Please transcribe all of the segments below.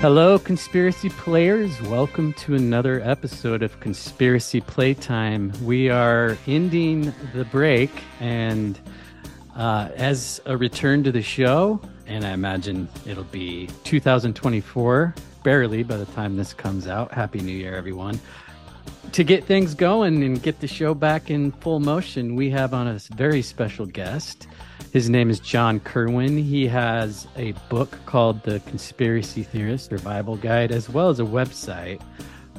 Hello, conspiracy players. Welcome to another episode of Conspiracy Playtime. We are ending the break, and uh, as a return to the show, and I imagine it'll be 2024, barely by the time this comes out. Happy New Year, everyone. To get things going and get the show back in full motion, we have on a very special guest. His name is John Kirwin. He has a book called The Conspiracy Theorist Survival Guide, as well as a website,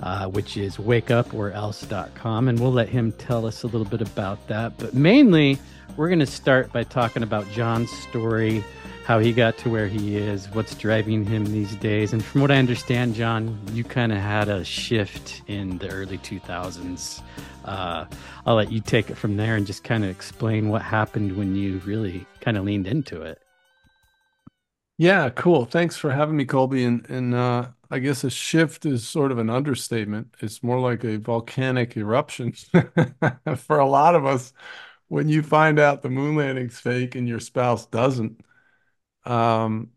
uh, which is wakeupOrElse.com. And we'll let him tell us a little bit about that. But mainly, we're going to start by talking about John's story, how he got to where he is, what's driving him these days. And from what I understand, John, you kind of had a shift in the early 2000s uh, I'll let you take it from there and just kind of explain what happened when you really kind of leaned into it. Yeah, cool. Thanks for having me, Colby. And and uh, I guess a shift is sort of an understatement. It's more like a volcanic eruption for a lot of us. When you find out the moon landing's fake and your spouse doesn't, um,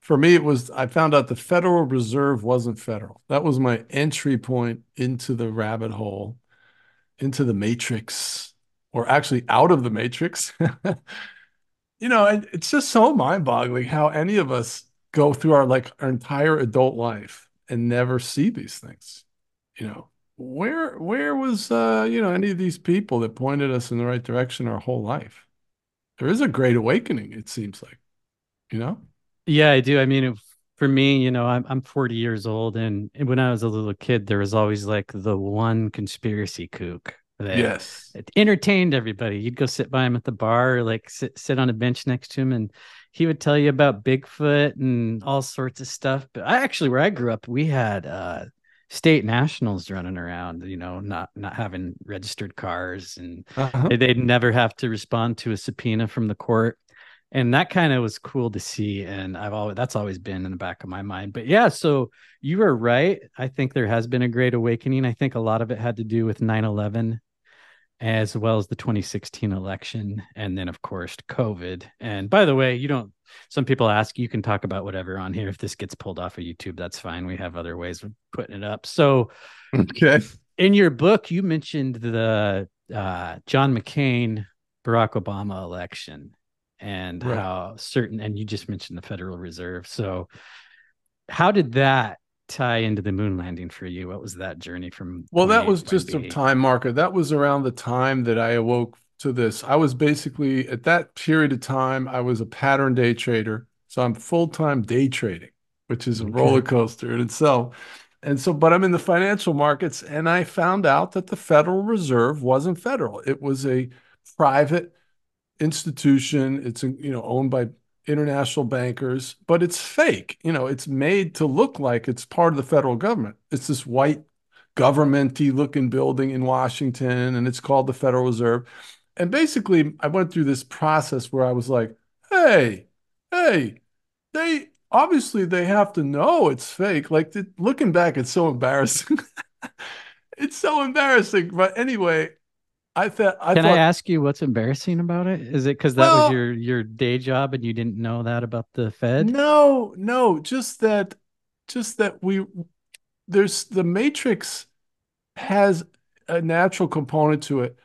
for me, it was I found out the Federal Reserve wasn't federal. That was my entry point into the rabbit hole into the matrix or actually out of the matrix. you know, it's just so mind-boggling how any of us go through our like our entire adult life and never see these things. You know, where where was uh, you know, any of these people that pointed us in the right direction our whole life? There is a great awakening, it seems like. You know? Yeah, I do. I mean, for me, you know, I'm I'm 40 years old, and, when I was a little kid, there was always like the one conspiracy kook that yes entertained everybody. You'd go sit by him at the bar, or like sit sit on a bench next to him, and he would tell you about Bigfoot and all sorts of stuff. But I actually, where I grew up, we had uh, state nationals running around, you know, not not having registered cars, and uh-huh. they'd never have to respond to a subpoena from the court and that kind of was cool to see and i've always that's always been in the back of my mind. But yeah so you were right. I think there has been a great awakening. I think a lot of it had to do with 9-11 as well as the 2016 election and then of course covid. And by the way you don't some people ask you can talk about whatever on here. If this gets pulled off of youtube that's fine. We have other ways of putting it up. So okay. in your book you mentioned the uh, john mccain barack obama election and right. how certain and you just mentioned the Federal Reserve. So how did that tie into the moon landing for you? What was that journey from? Well, that was just a time marker. That was around the time that I awoke to this. I was basically at that period of time, I was a pattern day trader. So I'm full-time day trading, which is a okay. roller coaster in itself. And so, but I'm in the financial markets, and I found out that the Federal Reserve wasn't federal. It was a private institution. It's you know owned by international bankers, but it's fake. You know, it's made to look like it's part of the federal government. It's this white governmenty looking building in Washington, and it's called the Federal Reserve. And basically, I went through this process where I was like, "Hey, hey, they obviously they have to know it's fake." Like the, looking back, it's so embarrassing. it's so embarrassing. But anyway, I thought. I Can thought, I ask you what's embarrassing about it? Is it because that well, was your your day job and you didn't know that about the Fed? No, no, just that, just that we there's the Matrix has a natural component to it,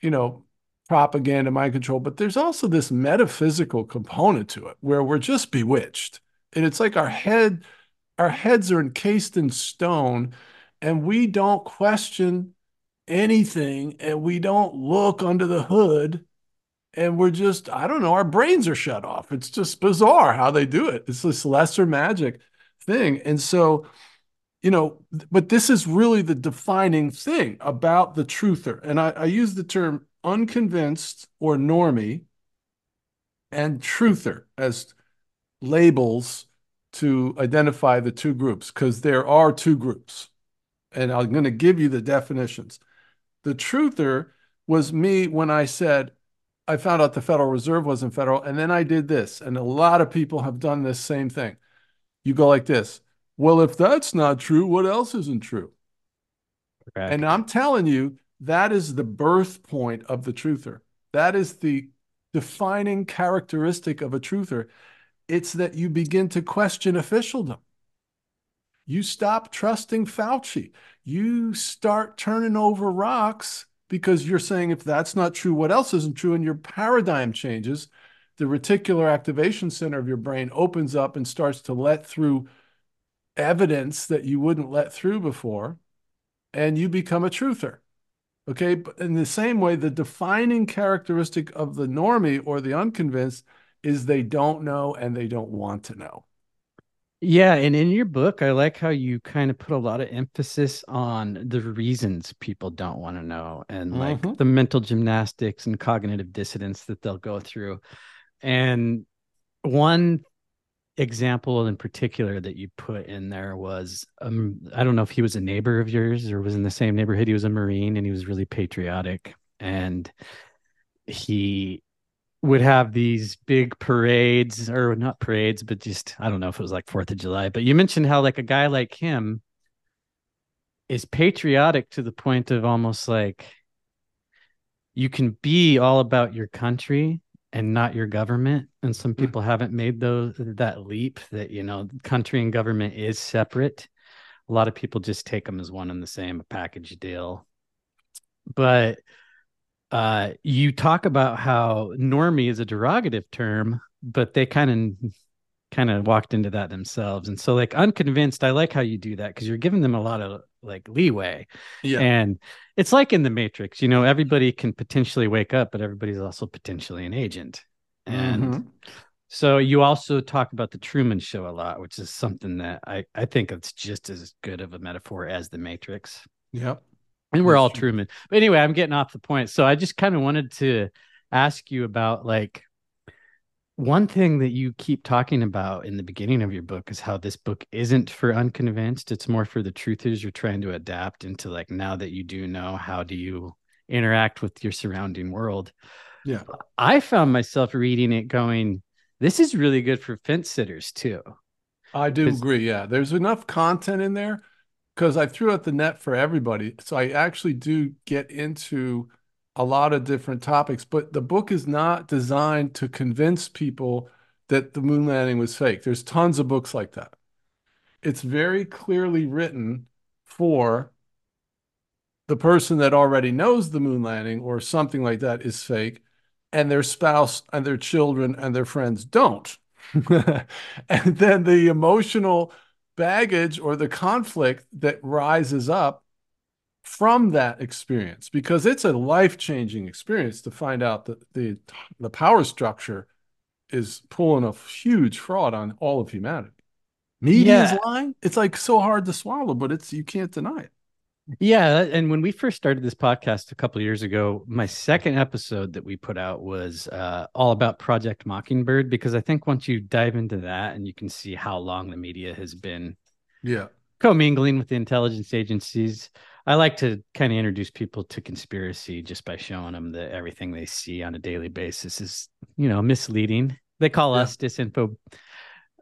you know, propaganda, mind control, but there's also this metaphysical component to it where we're just bewitched. And it's like our head, our heads are encased in stone, and we don't question anything, and we don't look under the hood, and we're just, I don't know, our brains are shut off. It's just bizarre how they do it. It's this lesser magic thing. And so, you know, but this is really the defining thing about the truther. And I, I use the term unconvinced or normie and truther as labels to identify the two groups because there are two groups. And I'm going to give you the definitions. The truther was me when I said, I found out the Federal Reserve wasn't federal. And then I did this. And a lot of people have done this same thing. You go like this Well, if that's not true, what else isn't true? Correct. And I'm telling you, that is the birth point of the truther. That is the defining characteristic of a truther. It's that you begin to question officialdom. You stop trusting Fauci. You start turning over rocks because you're saying if that's not true, what else isn't true? And your paradigm changes. The reticular activation center of your brain opens up and starts to let through evidence that you wouldn't let through before, and you become a truther. Okay. But in the same way, the defining characteristic of the normie or the unconvinced is they don't know and they don't want to know. Yeah, and in your book, I like how you kind of put a lot of emphasis on the reasons people don't want to know and like mm-hmm. the mental gymnastics and cognitive dissonance that they'll go through. And one example in particular that you put in there was um, I don't know if he was a neighbor of yours or was in the same neighborhood. He was a Marine and he was really patriotic. And he would have these big parades or not parades, but just I don't know if it was like Fourth of July. But you mentioned how like a guy like him is patriotic to the point of almost like you can be all about your country and not your government and some hmm. people mm. haven't made those that leap that you know country and government is separate a lot of people just take them as one and the same a package deal but uh, you talk about how normie is a derogative term, but they kind of kind of walked into that themselves. And so like unconvinced, I like how you do that because you're giving them a lot of like leeway. Yeah. And it's like in the Matrix, you know, everybody can potentially wake up, but everybody's also potentially an agent. And mm-hmm. so you also talk about the Truman Show a lot, which is something that I, I think it's just as good of a metaphor as the Matrix. Yep and we're all Truman. But anyway, I'm getting off the point. So I just kind of wanted to ask you about like one thing that you keep talking about in the beginning of your book is how this book isn't for unconvinced. It's more for the truthers you're trying to adapt into like now that you do know how do you interact with your surrounding world. Yeah. I found myself reading it going, this is really good for fence sitters too. I do agree. Yeah. There's enough content in there because I threw out the net for everybody. So I actually do get into a lot of different topics, but the book is not designed to convince people that the moon landing was fake. There's tons of books like that. It's very clearly written for the person that already knows the moon landing or something like that is fake, and their spouse and their children and their friends don't. and then the emotional baggage or the conflict that rises up from that experience because it's a life-changing experience to find out that the the power structure is pulling a huge fraud on all of humanity. Media's yeah. lying. It's like so hard to swallow, but it's you can't deny it. Yeah, and when we first started this podcast a couple years ago, my second episode that we put out was uh, all about Project Mockingbird because I think once you dive into that and you can see how long the media has been, yeah, commingling with the intelligence agencies. I like to kind of introduce people to conspiracy just by showing them that everything they see on a daily basis is, you know, misleading. They call yeah. us disinfo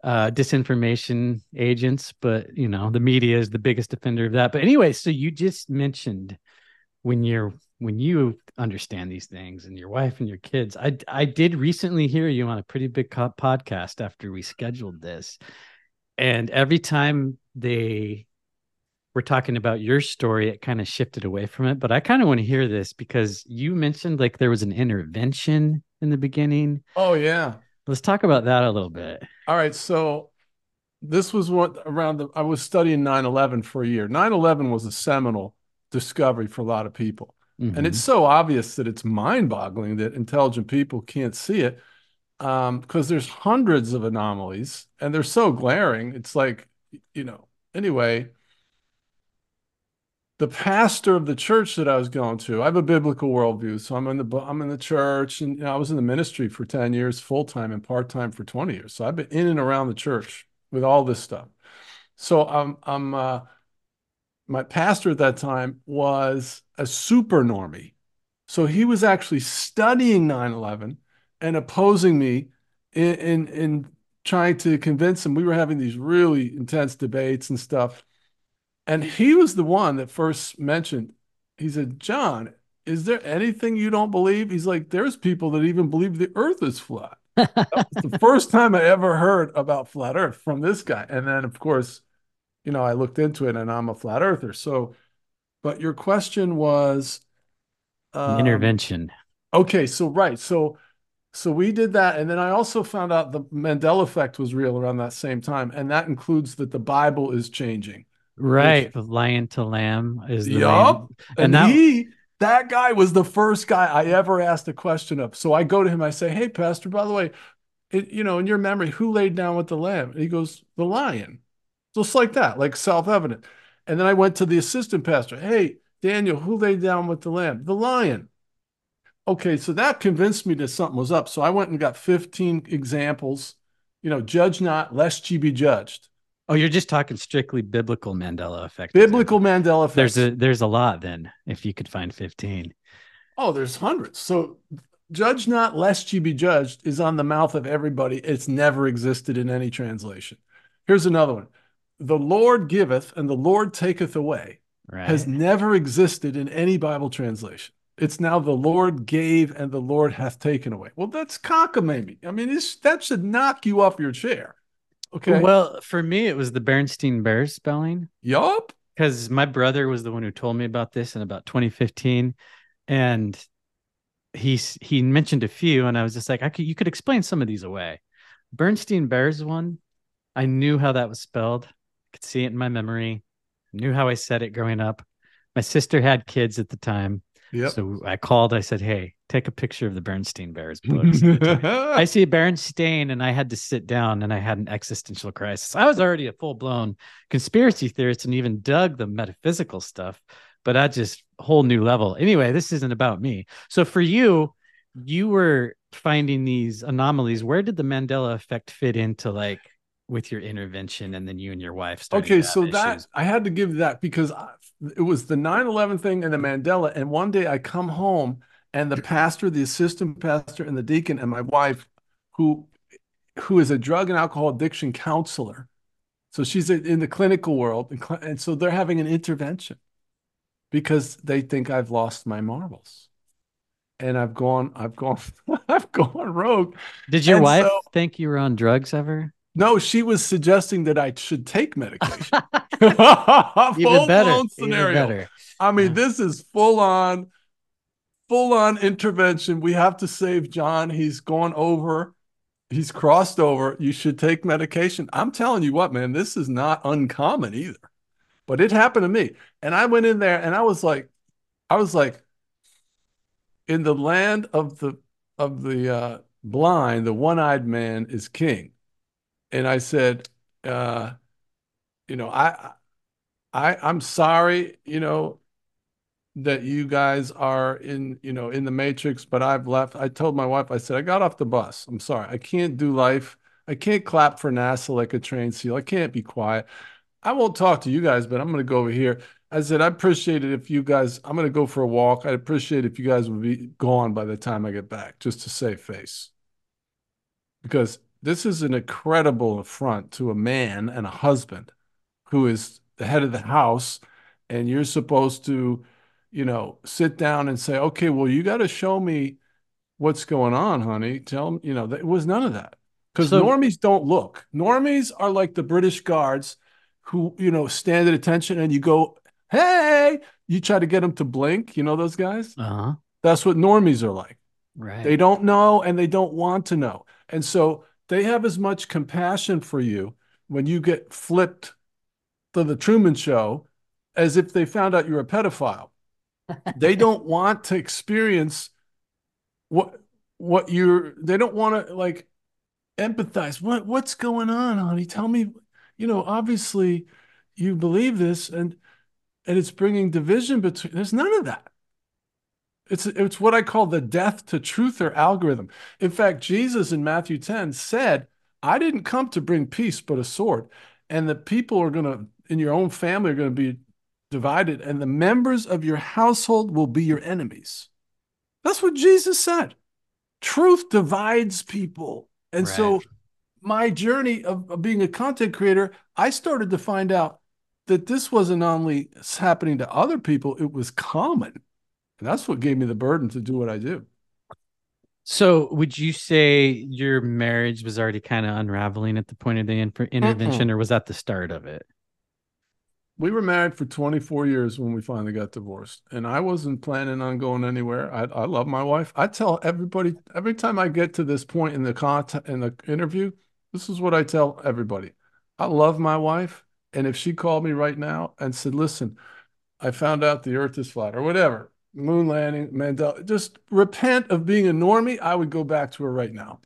uh, disinformation agents, but you know the media is the biggest defender of that. But anyway, so you just mentioned when you're when you understand these things and your wife and your kids. I I did recently hear you on a pretty big co- podcast after we scheduled this, and every time they were talking about your story, it kind of shifted away from it. But I kind of want to hear this because you mentioned like there was an intervention in the beginning. Oh yeah Let's talk about that a little bit. All right. So this was what around the I was studying 9/11 for a year. 9/11 was a seminal discovery for a lot of people. And it's hmm so obvious that it's mind-boggling that intelligent people can't see it um, because there's hundreds of anomalies and they're so glaring. It's like, you know, anyway, the pastor of the church that I was going to, I have a biblical worldview. So I'm in the I'm in the church and you know, I was in the ministry for 10 years, full-time and part-time for 20 years. So I've been in and around the church with all this stuff. So I'm I'm uh, my pastor at that time was a super normie. So he was actually studying 9/11 and opposing me in in, in trying to convince him. We were having these really intense debates and stuff. And he was the one that first mentioned, he said, John, is there anything you don't believe? He's like, there's people that even believe the earth is flat. The first time I ever heard about flat earth from this guy. And then, of course, you know, I looked into it and I'm a flat earther. So, but your question was, um, Intervention. okay, so right. So, so we did that. And then I also found out the Mandela effect was real around that same time. And that includes that the Bible is changing, which Right. Lion to lamb is the Yup. And And that, he, that guy was the first guy I ever asked a question of. So I go to him, I say, Hey, Pastor, by the way, it, you know, in your memory, who laid down with the lamb? And he goes, The lion. Just like that, like self-evident. And then I went to the assistant pastor. Hey, Daniel, who laid down with the lamb? The lion. Okay, so that convinced me that something was up. So I went and got 15 examples. You know, judge not, lest ye be judged. Oh, you're just talking strictly biblical Mandela effect Biblical. Mandela There's a there's a lot then, if you could find 15. Oh, there's hundreds. So judge not lest you be judged is on the mouth of everybody. It's never existed in any translation. Here's another one. The Lord giveth and the Lord taketh away has never existed in any Bible translation. It's now the Lord gave and the Lord hath taken away. Well, that's cockamamie. I mean, this, that should knock you off your chair. Okay. Well, for me, it was the Bernstein Bears spelling yup. because my brother was the one who told me about this in about 2015, and he he mentioned a few, and I was just like, I could you could explain some of these away. Bernstein Bears one, I knew how that was spelled. I could see it in my memory. Knew how I said it growing up. My sister had kids at the time, Yep. so I called. I said, "Hey, take a picture of the Bernstein Bears books." at the time. I see Bernstein, and I had to sit down, and I had an existential crisis. I was already a full blown conspiracy theorist, and even dug the metaphysical stuff, but at just whole new level. Anyway, this isn't about me. So for you, you were finding these anomalies. Where did the Mandela effect fit into, like, with your intervention, and then you and your wife started Okay, so that? I had to give that because I, it was the 9/11 thing and the Mandela. And one day I come home and the pastor, the assistant pastor, and the deacon and my wife, who who is a drug and alcohol addiction counselor. So she's in the clinical world, and, cl- and so they're having an intervention because they think I've lost my marbles. And I've gone, I've gone, I've gone rogue. Did your And wife so think you were on drugs ever? no, she was suggesting that I should take medication. Even better. blown Even scenario. better. I mean, Yeah. this is full on, full on intervention. We have to save John. He's gone over. He's crossed over. You should take medication. I'm telling you what, man, this is not uncommon either. But it happened to me. And I went in there and I was like, I was like, in the land of the of the uh, blind, the one-eyed man is king. And I said, uh, you know, I I I'm sorry, you know, that you guys are in, you know, in the matrix, but I've left. I told my wife, I said, I got off the bus. I'm sorry. I can't do life. I can't clap for NASA like a trained seal. I can't be quiet. I won't talk to you guys, but I'm going to go over here. I said, I appreciate it if you guys, I'm going to go for a walk. I'd appreciate if you guys would be gone by the time I get back, just to save face. Because this is an incredible affront to a man and a husband who is the head of the house, and you're supposed to, you know, sit down and say, okay, well, you got to show me what's going on, honey. Tell them, you know, it was none of that. Because So normies don't look. Normies are like the British guards who, you know, stand at attention and you go, hey, you try to get them to blink. You know those guys? Uh-huh. That's what normies are like. Right. They don't know and they don't want to know. And so they have as much compassion for you when you get flipped to the Truman Show as if they found out you're a pedophile. They don't want to experience what what you're they don't want to like empathize. What what's going on, honey? Tell me, you know, obviously you believe this and and it's bringing division between there's none of that. It's it's what I call the death to truth or algorithm. In fact, Jesus in Matthew 10 said, I didn't come to bring peace but a sword. And the people are going to in your own family are going to be divided and the members of your household will be your enemies. That's what Jesus said. Truth divides people. And right. so my journey of, of, being a content creator, I started to find out that this wasn't only happening to other people, it was common. And that's what gave me the burden to do what I do. So, would you say your marriage was already kind of unraveling at the point of the intervention, mm or was that the start of it? We were married for 24 years when we finally got divorced and i wasn't planning on going anywhere. I, I love my wife. I tell everybody every time i get to this point in the content in the interview this is what i tell everybody. I love my wife and if she called me right now and said listen i found out the earth is flat or whatever moon landing mandela just repent of being a normie i would go back to her right now.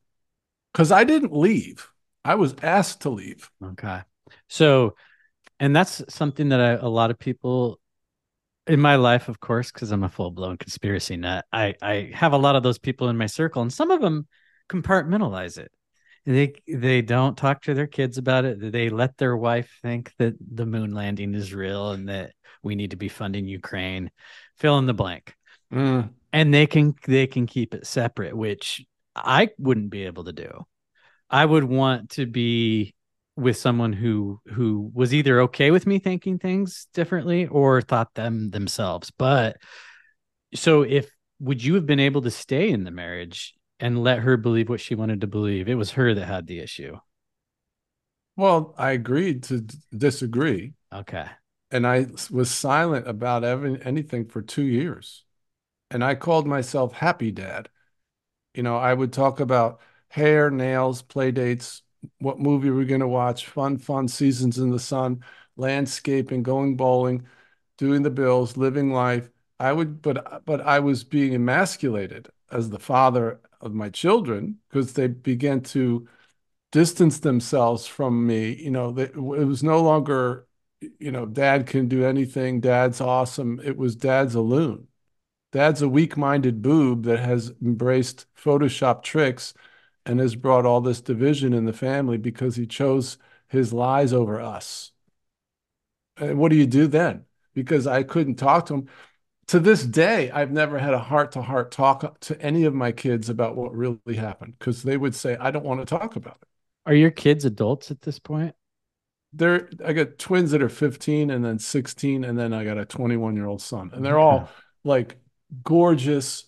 Because i didn't leave. I was asked to leave. Okay. So and that's something that I, a lot of people in my life, of course, because I'm a full blown conspiracy nut. I I have a lot of those people in my circle, and some of them compartmentalize it. They they don't talk to their kids about it. They let their wife think that the moon landing is real and that we need to be funding Ukraine. Fill in the blank. Mm. And they can they can keep it separate, which I wouldn't be able to do. I would want to be with someone who who was either okay with me thinking things differently or thought them themselves. But so if would you have been able to stay in the marriage and let her believe what she wanted to believe? It was her that had the issue. Well i agreed to d- disagree. Okay. And i was silent about anything for two years. And i called myself happy dad. You know i would talk about hair nails play dates what movie we're going to watch, fun, fun seasons in the sun, landscaping, going bowling, doing the bills, living life. I would, but but I was being emasculated as the father of my children because they began to distance themselves from me. You know, they, it was no longer, you know, dad can do anything, dad's awesome. It was dad's a loon. Dad's a weak-minded boob that has embraced Photoshop tricks and has brought all this division in the family because he chose his lies over us. And what do you do then? Because I couldn't talk to him. To this day, I've never had a heart to heart talk to any of my kids about what really happened because they would say, I don't want to talk about it. Are your kids adults at this point? They're, I got twins that are 15 and then 16, and then I got a 21 year old son. And they're all like gorgeous,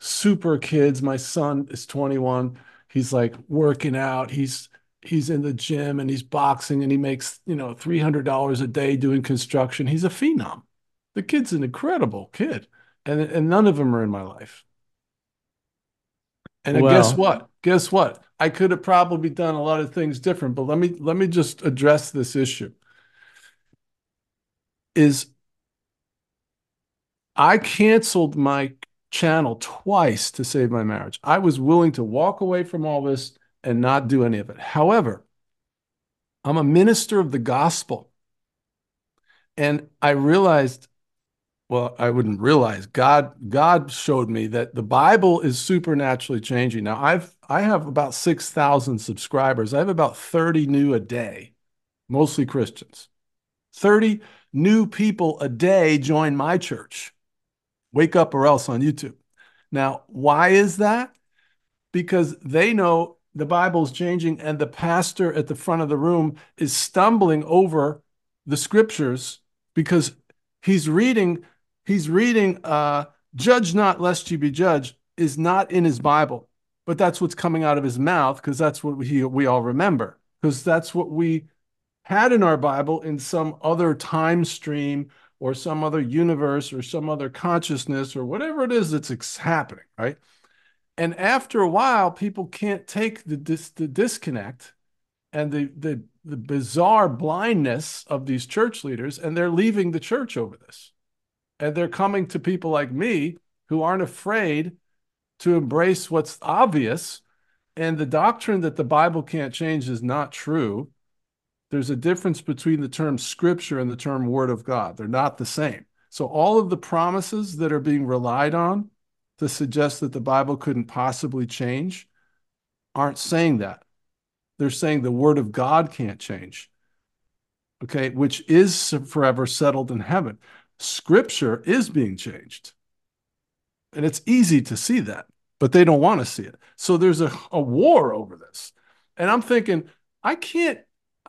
super kids. My son is 21 he's like working out. He's he's in the gym and he's boxing and he makes you know three hundred dollars a day doing construction. He's a phenom. The kid's an incredible kid, and and none of them are in my life. And well, guess what? Guess what? I could have probably done a lot of things different, but let me let me just address this issue. Is I canceled my channel twice to save my marriage. I was willing to walk away from all this and not do any of it. However, I'm a minister of the gospel. And I realized, well, I wouldn't realize God God showed me that the Bible is supernaturally changing. Now I've I have about 6,000 subscribers. I have about 30 new a day, mostly Christians. 30 new people a day join my church. Wake Up or Else on YouTube. Now, why is that? Because they know the Bible's changing and the pastor at the front of the room is stumbling over the scriptures because he's reading he's reading uh judge not lest you be judged is not in his bible but that's what's coming out of his mouth because that's what we, we all remember because that's what we had in our bible in some other time stream or some other universe or some other consciousness or whatever it is that's happening, right? And after a while, people can't take the, dis- the disconnect and the the the bizarre blindness of these church leaders and they're leaving the church over this. And they're coming to people like me who aren't afraid to embrace what's obvious. And the doctrine that the bible can't change is not true there's a difference between the term scripture and the term word of god they're not the same so all of the promises that are being relied on to suggest that the bible couldn't possibly change aren't saying that they're saying the word of God can't change. Okay, which is forever settled in heaven. Scripture is being changed. And it's easy to see that, but they don't want to see it. So there's a, a war over this. And I'm thinking, I can't,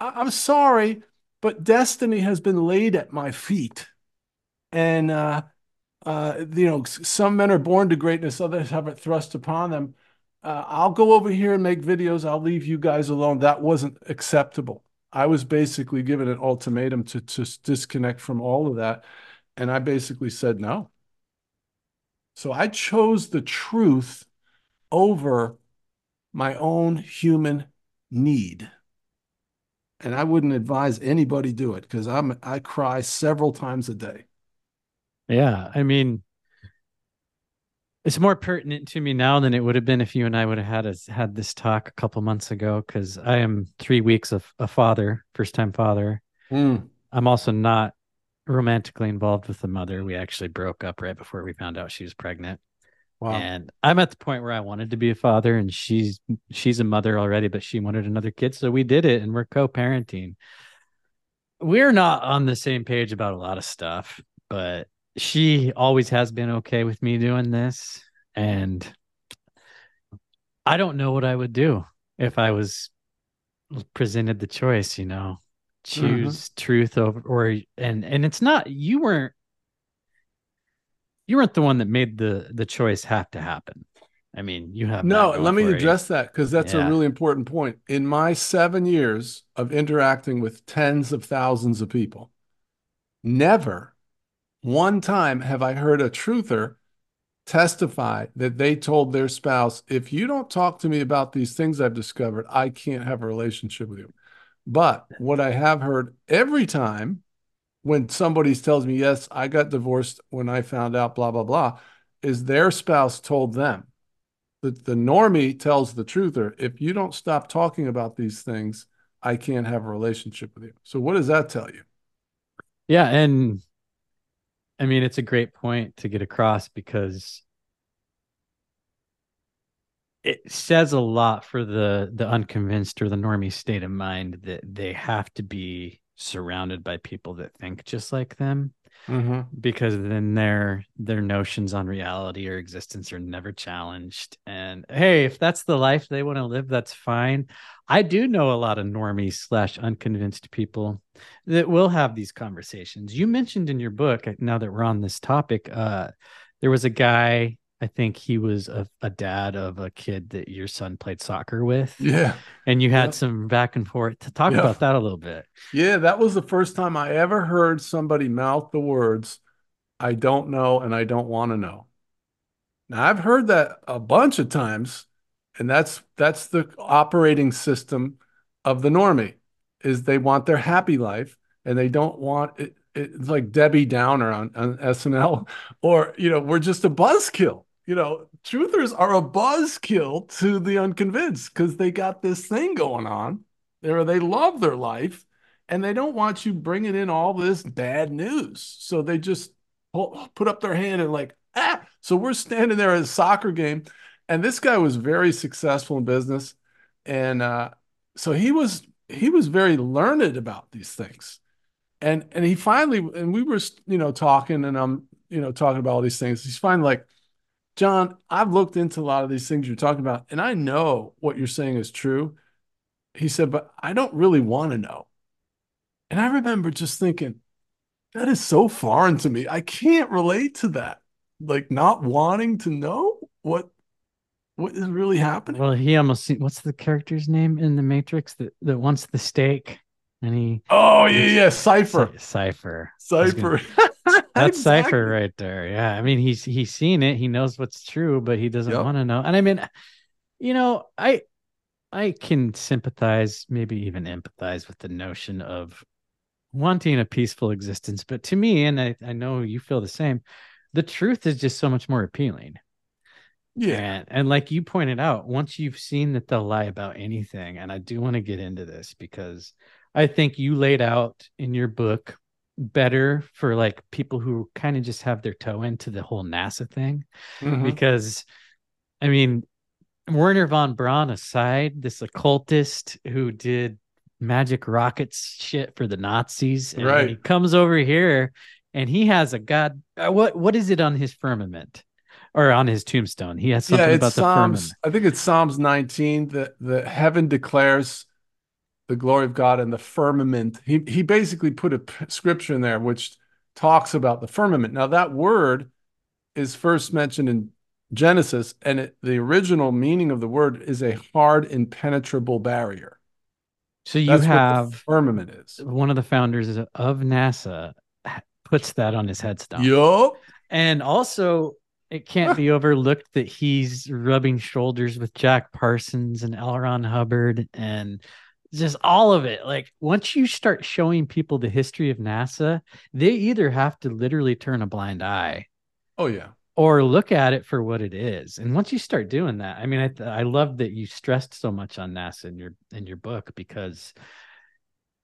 I, I'm sorry, but destiny has been laid at my feet. And, uh, uh, you know, some men are born to greatness, others have it thrust upon them uh, I'll go over here and make videos. I'll leave you guys alone. That wasn't acceptable. I was basically given an ultimatum to, to disconnect from all of that. And I basically said no. So I chose the truth over my own human need. And I wouldn't advise anybody do it because I'm I cry several times a day. Yeah. I mean, it's more pertinent to me now than it would have been if you and I would have had us had this talk a couple months ago because I am three weeks of a father, first time father. Mm. I'm also not romantically involved with the mother. We actually broke up right before we found out she was pregnant. Wow. And I'm at the point where I wanted to be a father and she's she's a mother already, but she wanted another kid. So we did it and we're co-parenting. We're not on the same page about a lot of stuff, but she always has been okay with me doing this and i don't know what i would do if i was presented the choice you know choose mm-hmm. truth over or and and it's not you weren't you weren't the one that made the the choice have to happen i mean you have no let me address you. that because that's yeah. a really important point in my seven years of interacting with tens of thousands of people never one time have I heard a truther testify that they told their spouse, if you don't talk to me about these things I've discovered, I can't have a relationship with you. But what I have heard every time when somebody tells me, yes, I got divorced when I found out, blah, blah, blah, is their spouse told them. that the normie tells the truther, if you don't stop talking about these things, I can't have a relationship with you. So what does that tell you? Yeah. And I mean, it's a great point to get across because it says a lot for the the unconvinced or the normie state of mind that they have to be surrounded by people that think just like them mm-hmm. because then their their notions on reality or existence are never challenged. And hey if that's the life they want to live that's fine. I do know a lot of normies slash unconvinced people that will have these conversations. You mentioned in your book now that we're on this topic uh there was a guy I think he was a, a, dad of a kid that your son played soccer with. Yeah. And you had some back and forth to talk about that a little bit. Yeah, that was the first time I ever heard somebody mouth the words, I don't know and I don't want to know. Now I've heard that a bunch of times, and that's that's the operating system of the normie is they want their happy life and they don't want it, it's like Debbie Downer on, on SNL, or you know, we're just a buzzkill you know, truthers are a buzzkill to the unconvinced because they got this thing going on. There, they love their life, and they don't want you bringing in all this bad news. So they just put up their hand and like, ah. So we're standing there at a soccer game, and this guy was very successful in business, and uh, so he was he was very learned about these things, and and he finally and we were you know talking, and I'm you know talking about all these things. He's finally like John, I've looked into a lot of these things you're talking about, and I know what you're saying is true. He said, but I don't really want to know. And I remember just thinking, that is so foreign to me. I can't relate to that. Like not wanting to know what what is really happening. Well, he almost what's the character's name in the Matrix that, that wants the steak? And he Oh yeah, yeah, Cypher. Cypher. Cypher. That's exactly. Cypher right there. Yeah. I mean, he's he's seen it. He knows what's true, but he doesn't yep. want to know. And I mean, you know, I I can sympathize, maybe even empathize with the notion of wanting a peaceful existence. But to me, and I, I know you feel the same, the truth is just so much more appealing. Yeah. And, and like you pointed out, once you've seen that they'll lie about anything, and I do want to get into this because I think you laid out in your book better for like people who kind of just have their toe into the whole NASA thing. Mhm. Because, I mean, Wernher von Braun aside, this occultist who did magic rockets shit for the Nazis, and Right. he comes over here and he has a god. uh, What what is it on his firmament or on his tombstone? He has something yeah, about it's the firmament. I think it's Psalms 19 that the heaven declares the glory of God and the firmament. He he basically put a scripture in there which talks about the firmament. Now that word is first mentioned in Genesis, and it, the original meaning of the word is a hard, impenetrable barrier. So you That's have firmament is. one of the founders of NASA puts that on his headstone. Yup. And also, it can't be overlooked that he's rubbing shoulders with Jack Parsons and L. Ron Hubbard and just all of it. Like, once you start showing people the history of NASA, they either have to literally turn a blind eye Oh yeah. or look at it for what it is. And once you start doing that, I mean, I th- I love that you stressed so much on NASA in your in your book because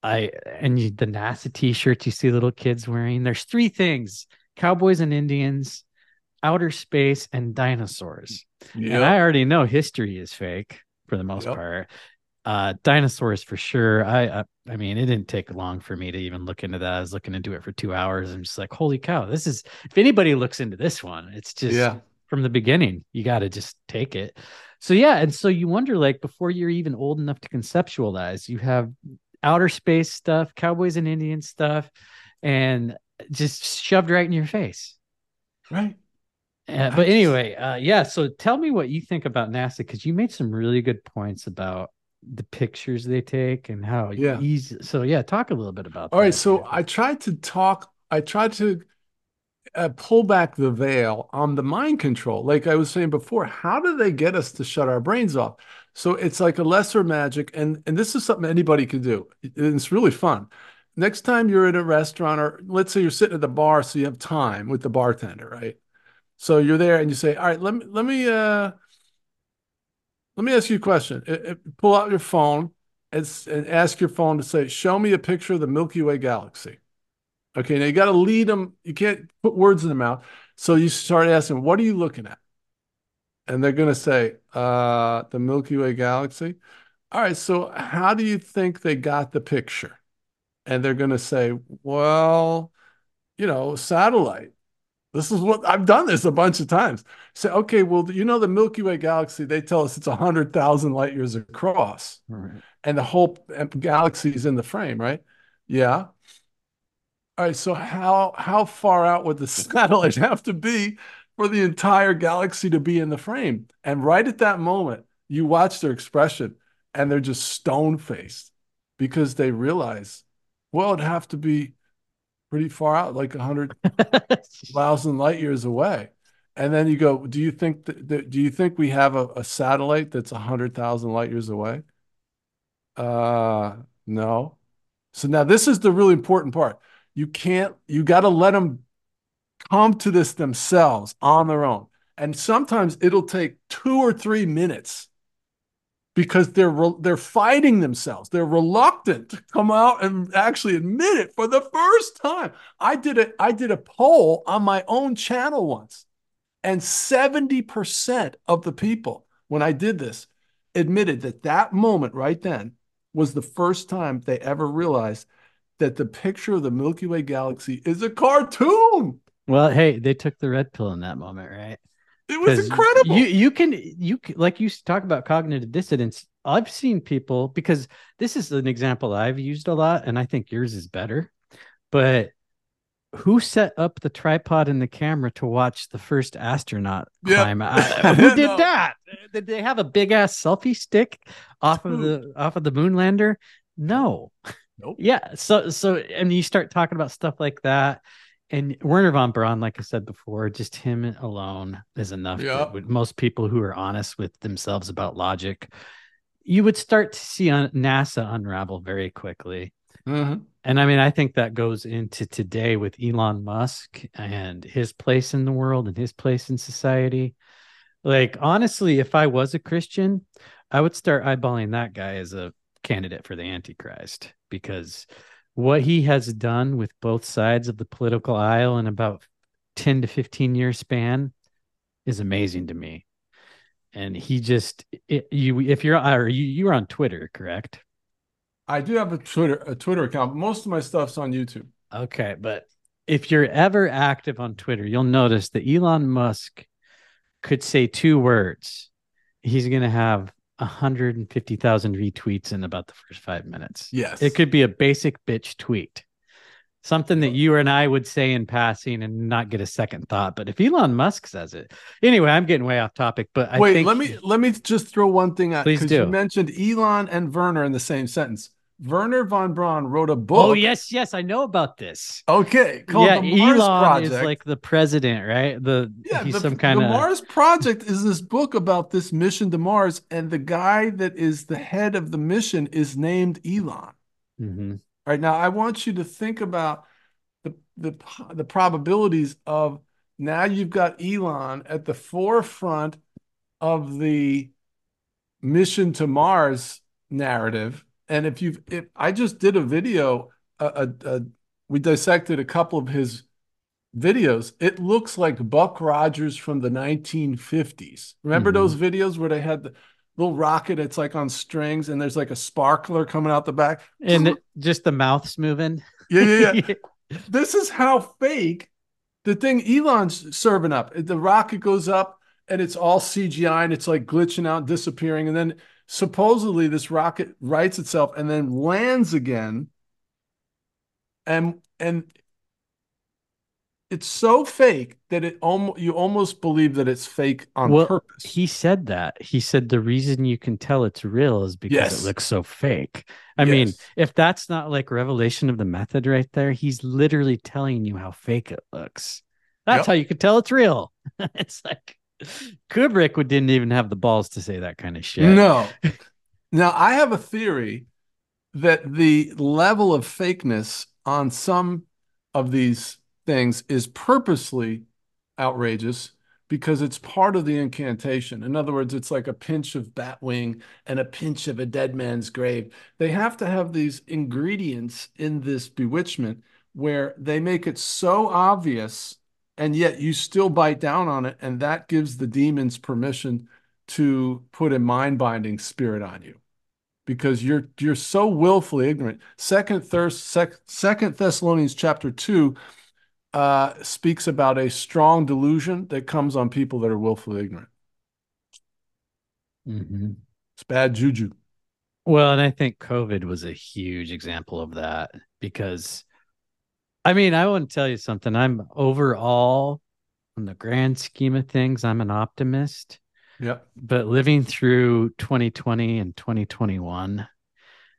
I and you, the NASA t-shirts you see little kids wearing. There's three things: cowboys and Indians, outer space, and dinosaurs. And I already know history is fake for the most Yep. part. Uh, dinosaurs for sure. I, I I mean, it didn't take long for me to even look into that. I was looking into it for two hours. I'm just like, holy cow, this is. If anybody looks into this one, it's just Yeah. from the beginning. You got to just take it. So yeah, and so you wonder, like, before you're even old enough to conceptualize, you have outer space stuff, cowboys and Indian stuff, and just shoved right in your face. Right. Uh, but anyway, uh, yeah. So tell me what you think about NASA because you made some really good points about the pictures they take and how Yeah. easy. So yeah, talk a little bit about. All right, that, so dude. I tried to talk, I tried to uh, pull back the veil on the mind control. Like I was saying before, how do they get us to shut our brains off? So it's like a lesser magic, and and this is something anybody can do. It's really fun. Next time you're in a restaurant, or let's say you're sitting at the bar, so you have time with the bartender, right? So you're there and you say, "All right, let me let me uh let me ask you a question. Uh, uh, Pull out your phone and, and ask your phone to say, show me a picture of the Milky Way galaxy. Okay, now you got to lead them. You can't put words in their mouth. So you start asking, what are you looking at? And they're going to say, uh, the Milky Way galaxy. All right, so how do you think they got the picture? And they're going to say, well, you know, satellite. This is what I've done this a bunch of times. Say, okay, well, you know, the Milky Way galaxy, they tell us it's 100,000 light years across Right. and the whole uh, galaxy is in the frame, right? Yeah. All right. So how how far out would the satellite have to be for the entire galaxy to be in the frame? And right at that moment, you watch their expression and they're just stone faced because they realize, well, it'd have to be pretty far out, like a hundred thousand light years away. And then you go, do you think that, that do you think we have a, a satellite that's a hundred thousand light years away? Uh, no. So now this is the really important part. You can't, you got to let them come to this themselves on their own. And sometimes it'll take two or three minutes because they're re- they're fighting themselves. They're reluctant to come out and actually admit it for the first time. I did a I did a poll on my own channel once, and 70% of the people when I did this admitted that that moment right then was the first time they ever realized that the picture of the Milky Way galaxy is a cartoon. Well, hey, they took the red pill in that moment, right? It was incredible. You you can you like you talk about cognitive dissonance. I've seen people because this is an example I've used a lot, and I think yours is better. But who set up the tripod and the camera to watch the first astronaut Yep. climb? I- who did No. that? Did they have a big ass selfie stick off of the off of the moon lander? No. Nope. Yeah. So so and you start talking about stuff like that. And Wernher von Braun, like I said before, just him alone is enough. Yeah. most people who are honest with themselves about logic you would start to see NASA unravel very quickly. Mhm. And I mean, I think that goes into today with Elon Musk and his place in the world and his place in society. Like, honestly, if I was a Christian, I would start eyeballing that guy as a candidate for the Antichrist because what he has done with both sides of the political aisle in about 10 to 15 year span is amazing to me. And he just, it, you, if you're, or you, you're on Twitter, correct? I do have a Twitter a Twitter account. Most of my stuff's on YouTube. Okay, but if you're ever active on Twitter, you'll notice that Elon Musk could say two words. He's going to have 150,000 retweets in about the first five minutes. Yes. It could be a basic bitch tweet, something that you and I would say in passing and not get a second thought. But if Elon Musk says it, anyway, I'm getting way off topic. But I Wait, think let me let me just throw one thing out Please because you do. mentioned Elon and Wernher in the same sentence. Wernher von Braun wrote a book. Oh yes, yes, I know about this. Okay, called yeah, the Mars Elon Project. is like the president, right? The yeah, he's the, some kind of the Mars Project is this book about this mission to Mars, and the guy that is the head of the mission is named Elon. Mhm. All right now, I want you to think about the the the probabilities of now you've got Elon at the forefront of the mission to Mars narrative. And if you've, if I just did a video, uh, uh, we dissected a couple of his videos. It looks like Buck Rogers from the 1950s. Remember Mhm. those videos where they had the little rocket? It's like on strings, and there's like a sparkler coming out the back. and just the mouth's moving. Yeah, yeah, yeah. this is how fake the thing Elon's serving up. The rocket goes up and it's all CGI and it's like glitching out, disappearing. And then supposedly this rocket rights itself and then lands again. And and it's so fake that it almost you almost believe that it's fake on well, purpose. he said that. He said the reason you can tell it's real is because Yes. it looks so fake. I mean, if that's not like revelation of the method right there, he's literally telling you how fake it looks. That's Yep. how you can tell it's real. it's like Kubrick would didn't even have the balls to say that kind of shit. No. now, I have a theory that the level of fakeness on some of these things is purposely outrageous because it's part of the incantation. In other words, it's like a pinch of bat wing and a pinch of a dead man's grave. They have to have these ingredients in this bewitchment where they make it so obvious and yet you still bite down on it and that gives the demons permission to put a mind-binding spirit on you because you're you're so willfully ignorant. Second thirst sec, second thessalonians chapter 2 uh speaks about a strong delusion that comes on people that are willfully ignorant. Mhm. it's bad juju. Well, and I think COVID was a huge example of that because I mean, I want to tell you something. I'm overall, in the grand scheme of things, I'm an optimist, yep but living through 2020 and 2021,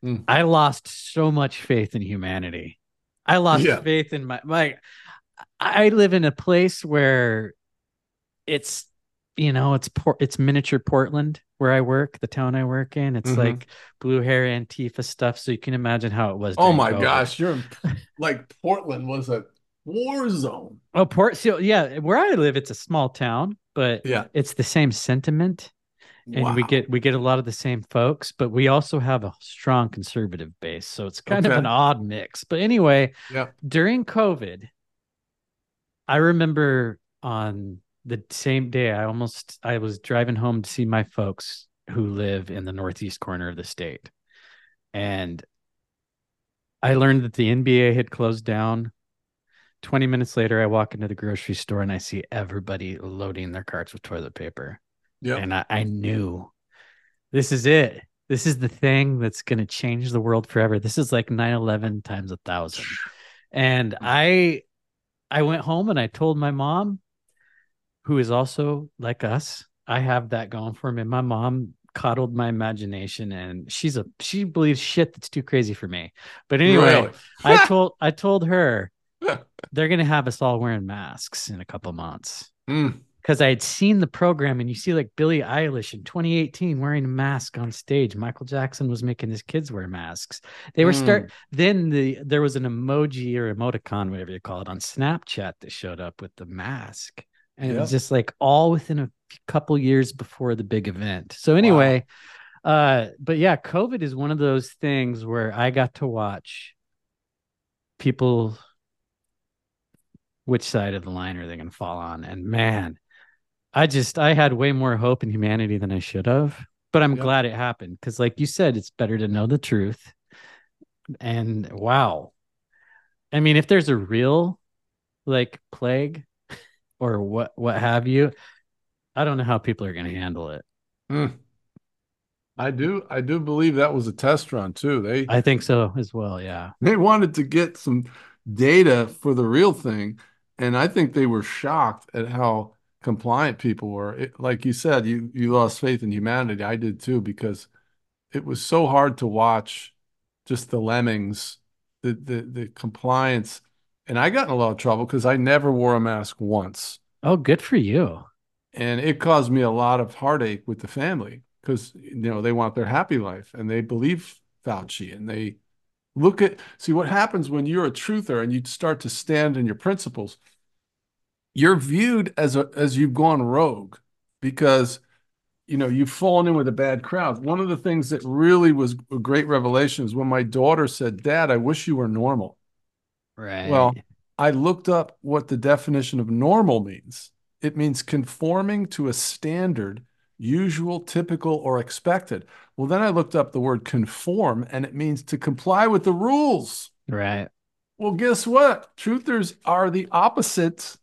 Mm. I lost so much faith in humanity. I lost Yeah. faith in my, my, I live in a place where it's, you know, it's port, it's miniature Portland where I work, the town I work in. It's Mhm. like blue hair Antifa stuff. So you can imagine how it was. oh my COVID. gosh you're in, like portland was a war zone Oh, Port. So yeah, where I live, it's a small town, but yeah it's the same sentiment, and we get we get a lot of the same folks. But we also have a strong conservative base, so it's kind of an odd mix. But anyway, Yeah. during COVID, I remember on the same day, I almost I was driving home to see my folks who live in the northeast corner of the state, and I learned that the NBA had closed down 20 minutes later, I walk into the grocery store and I see everybody loading their carts with toilet paper. yeah And I, I knew this is it. This is the thing that's going to change the world forever. This is like 9 11 times a thousand. And I, I went home and I told my mom, who is also like us, I have that going for me. My mom coddled my imagination and she's a, she believes shit that's too crazy for me. But anyway, Really? I told I told her they're gonna have us all wearing masks in a couple months Mm. because because I had seen the program and you see like Billie Eilish in 2018 wearing a mask on stage. Michael Jackson was making his kids wear masks. They were mm. start then the there was an emoji or emoticon, whatever you call it, on Snapchat that showed up with the mask. And it was just like all within a couple years before the big event. So anyway, wow. uh, but yeah, COVID is one of those things where I got to watch people which side of the line are they going to fall on? And man, I just I had way more hope in humanity than I should have. But I'm yep. glad it happened because, like you said, it's better to know the truth. And wow, I mean, if there's a real like plague or what what have you, I don't know how people are going to handle it. Mm. I do I do believe that was a test run too. They I think so as well, yeah. They wanted to get some data for the real thing and I think they were shocked at how compliant people were. It, like you said, you you lost faith in humanity. I did too because it was so hard to watch just the lemmings, the the the compliance. And I got in a lot of trouble because I never wore a mask once. Oh, good for you. And it caused me a lot of heartache with the family because you know they want their happy life and they believe Fauci and they look at see what happens when you're a truther and you start to stand in your principles you're viewed as a as you've gone rogue because you know you've fallen in with a bad crowd one of the things that really was a great revelation is when my daughter said dad i wish you were normal right. Well i looked up what the definition of normal means. It means conforming to a standard usual typical or expected. Well then i looked up the word conform and it means to comply with the rules. Right. Well guess what? Truthers are the opposites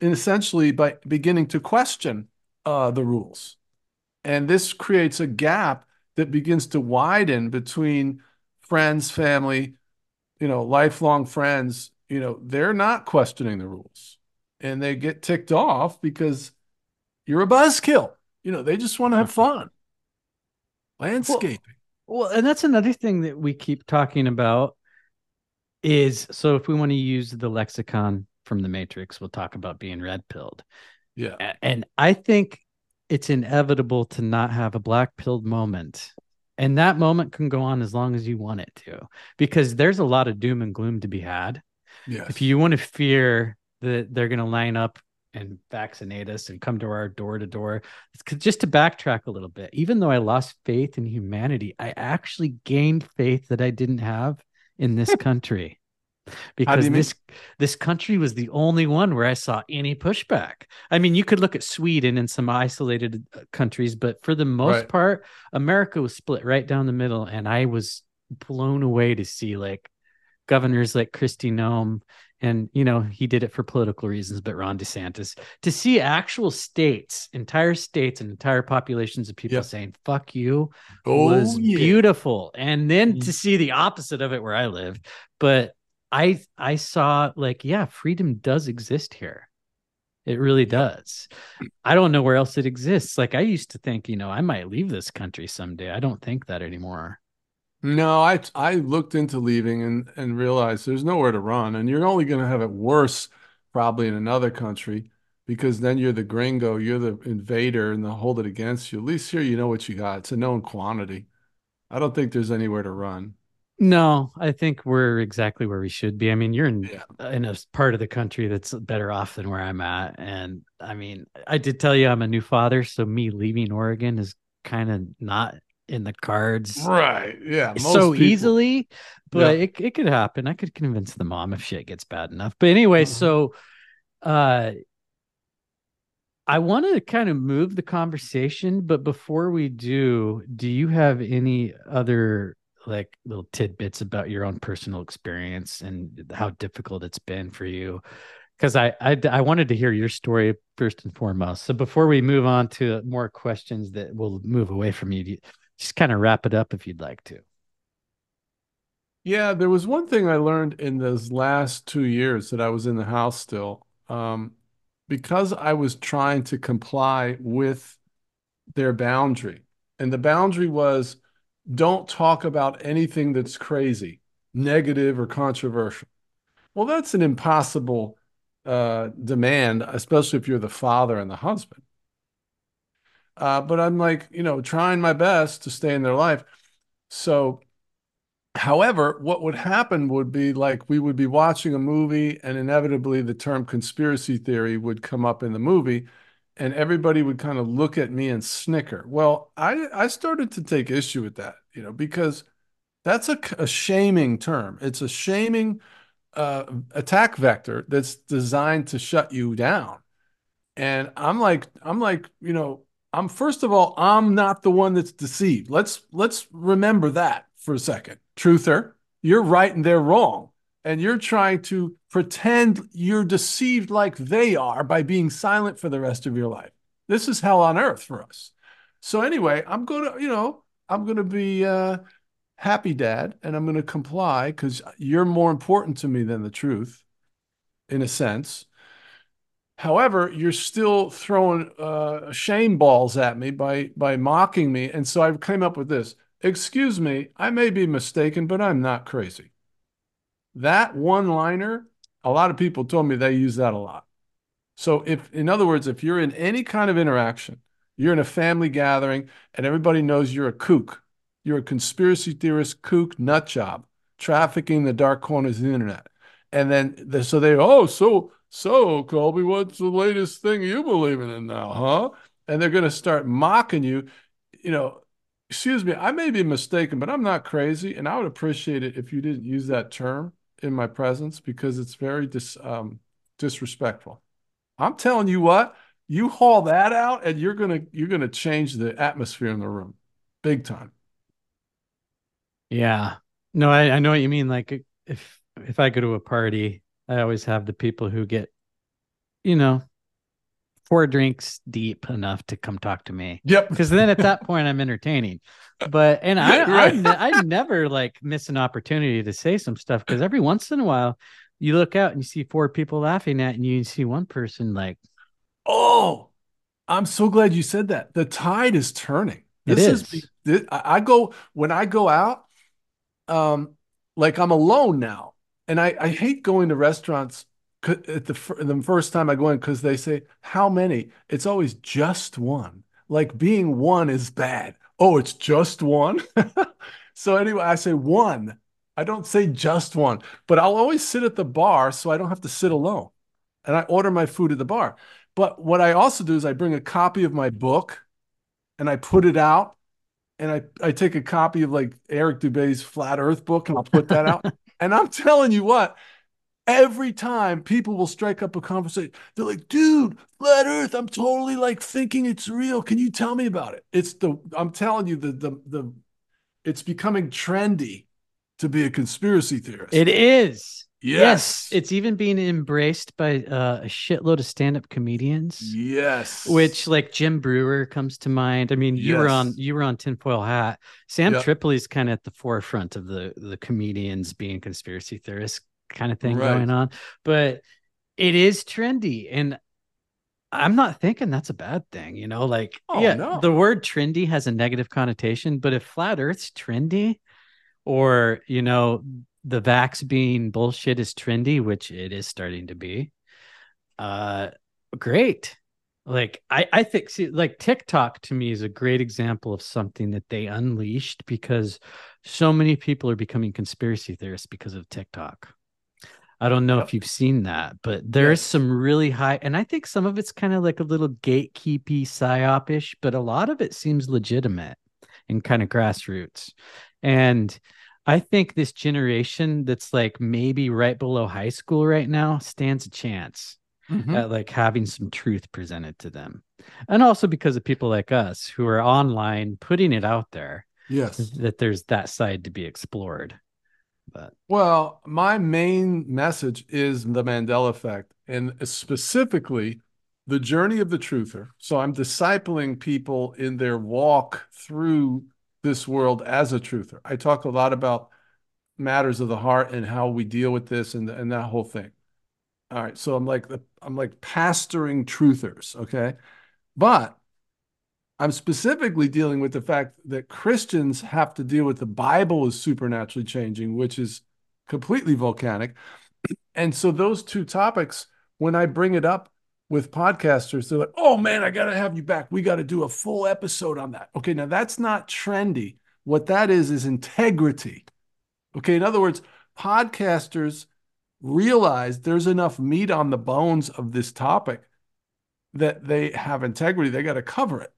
essentially by beginning to question uh, the rules. And this creates a gap that begins to widen between friends, family, you know, lifelong friends. You know, they're not questioning the rules and they get ticked off because you're a buzzkill. You know, they just want to have mm-hmm. fun. Landscaping. Well, well, and that's another thing that we keep talking about is so if we want to use the lexicon from the Matrix we'll talk about being red pilled. Yeah. And I think it's inevitable to not have a black pilled moment. And that moment can go on as long as you want it to, because there's a lot of doom and gloom to be had. Yes. If you want to fear that they're going to line up and vaccinate us and come to our door to door, just to backtrack a little bit, even though I lost faith in humanity, I actually gained faith that I didn't have in this country because this this country was the only one where I saw any pushback. I mean, you could look at Sweden and some isolated uh, countries, but for the most right. part, America was split right down the middle, and I was blown away to see like governors like Kristi Noem, and you know he did it for political reasons, but Ron DeSantis to see actual states, entire states, and entire populations of people saying "fuck you" oh, was yeah. beautiful, and then mm. to see the opposite of it where I live, but I I saw like yeah, freedom does exist here. It really does. I don't know where else it exists. Like I used to think, you know, I might leave this country someday. I don't think that anymore. No, I I looked into leaving and and realized there's nowhere to run, and you're only going to have it worse probably in another country because then you're the gringo, you're the invader, and they'll hold it against you. At least here, you know what you got. It's a known quantity. I don't think there's anywhere to run. No, I think we're exactly where we should be. I mean, you're in yeah. in a part of the country that's better off than where I'm at, and I mean, I did tell you I'm a new father, so me leaving Oregon is kind of not in the cards, right? Yeah, so people. easily, but yeah. it it could happen. I could convince the mom if shit gets bad enough. But anyway, mm-hmm. so uh I want to kind of move the conversation, but before we do, do you have any other like little tidbits about your own personal experience and how difficult it's been for you? Because I, I, I wanted to hear your story first and foremost. So before we move on to more questions that will move away from you just kind of wrap it up if you'd like to. Yeah there was one thing i learned in those last two years that i was in the house still um, because i was trying to comply with their boundary. And the boundary was don't talk about anything that's crazy, negative, or controversial. Well, that's an impossible uh, demand, especially if you're the father and the husband. Uh, but I'm like, you know, trying my best to stay in their life. So, however, what would happen would be like we would be watching a movie, and inevitably the term conspiracy theory would come up in the movie, and everybody would kind of look at me and snicker. Well, I I started to take issue with that, you know, because that's a, a shaming term. It's a shaming uh, attack vector that's designed to shut you down. And I'm like, I'm like, you know, I'm first of all, I'm not the one that's deceived. Let's let's remember that for a second. Truther, you're right and they're wrong. And you're trying to pretend you're deceived like they are by being silent for the rest of your life. This is hell on earth for us. So anyway, I'm gonna, you know, I'm gonna be uh happy dad and I'm gonna comply because you're more important to me than the truth, in a sense. However, you're still throwing uh, shame balls at me by by mocking me, and so I came up with this. Excuse me, I may be mistaken, but I'm not crazy. That one liner, a lot of people told me they use that a lot. So if, in other words, if you're in any kind of interaction, you're in a family gathering, and everybody knows you're a kook, you're a conspiracy theorist, kook, nut job, trafficking the dark corners of the internet, and then the, so they oh so so, Colby, what's the latest thing you believe in now, huh? And they're going to start mocking you. You know, excuse me, I may be mistaken, but I'm not crazy. And I would appreciate it if you didn't use that term in my presence because it's very dis, um, disrespectful. I'm telling you what, you haul that out and you're gonna you're gonna change the atmosphere in the room, big time. Yeah, no, I, I know what you mean. Like if if I go to a party I always have the people who get, you know, four drinks deep enough to come talk to me. Yep. Because then at that point I'm entertaining. But and I right. I, I never like miss an opportunity to say some stuff because every once in a while you look out and you see four people laughing at and you see one person like, oh, I'm so glad you said that. The tide is turning. This it is. is this, I go when I go out, um, like I'm alone now and I, I hate going to restaurants the, the first time I go in because they say, How many? It's always just one. Like being one is bad. Oh, it's just one. so anyway, I say one. I don't say just one, but I'll always sit at the bar so I don't have to sit alone. And I order my food at the bar. But what I also do is I bring a copy of my book and I put it out and I, I take a copy of like Eric Dubay's Flat Earth book and I'll put that out. And I'm telling you what, every time people will strike up a conversation, they're like, dude, flat earth, I'm totally like thinking it's real. Can you tell me about it? It's the, I'm telling you, the, the, the, it's becoming trendy to be a conspiracy theorist. It is. Yes. yes. It's even being embraced by uh, a shitload of stand-up comedians. Yes. Which like Jim Breuer comes to mind. I mean, you yes. were on you were on tinfoil hat. Sam yep. Tripoli's kind of at the forefront of the the comedians being conspiracy theorists kind of thing right. going on. But it is trendy. And I'm not thinking that's a bad thing, you know, like oh, yeah, no. the word trendy has a negative connotation, but if flat earth's trendy, or you know the vax being bullshit is trendy, which it is starting to be. Uh, great. Like I, I think see, like TikTok to me is a great example of something that they unleashed because so many people are becoming conspiracy theorists because of TikTok. I don't know yep. if you've seen that, but there's yes. some really high, and I think some of it's kind of like a little gatekeepy psyopish, but a lot of it seems legitimate and kind of grassroots. And I think this generation that's like maybe right below high school right now stands a chance mm-hmm. at like having some truth presented to them. And also because of people like us who are online putting it out there. Yes. That there's that side to be explored. But well, my main message is the Mandela effect and specifically the journey of the truther. So I'm discipling people in their walk through this world as a truther. I talk a lot about matters of the heart and how we deal with this and, and that whole thing. All right. So I'm like I'm like pastoring truthers, okay? But I'm specifically dealing with the fact that Christians have to deal with the Bible is supernaturally changing, which is completely volcanic. And so those two topics when I bring it up with podcasters, they're like, oh man, I got to have you back. We got to do a full episode on that. Okay, now that's not trendy. What that is, is integrity. Okay, in other words, podcasters realize there's enough meat on the bones of this topic that they have integrity. They got to cover it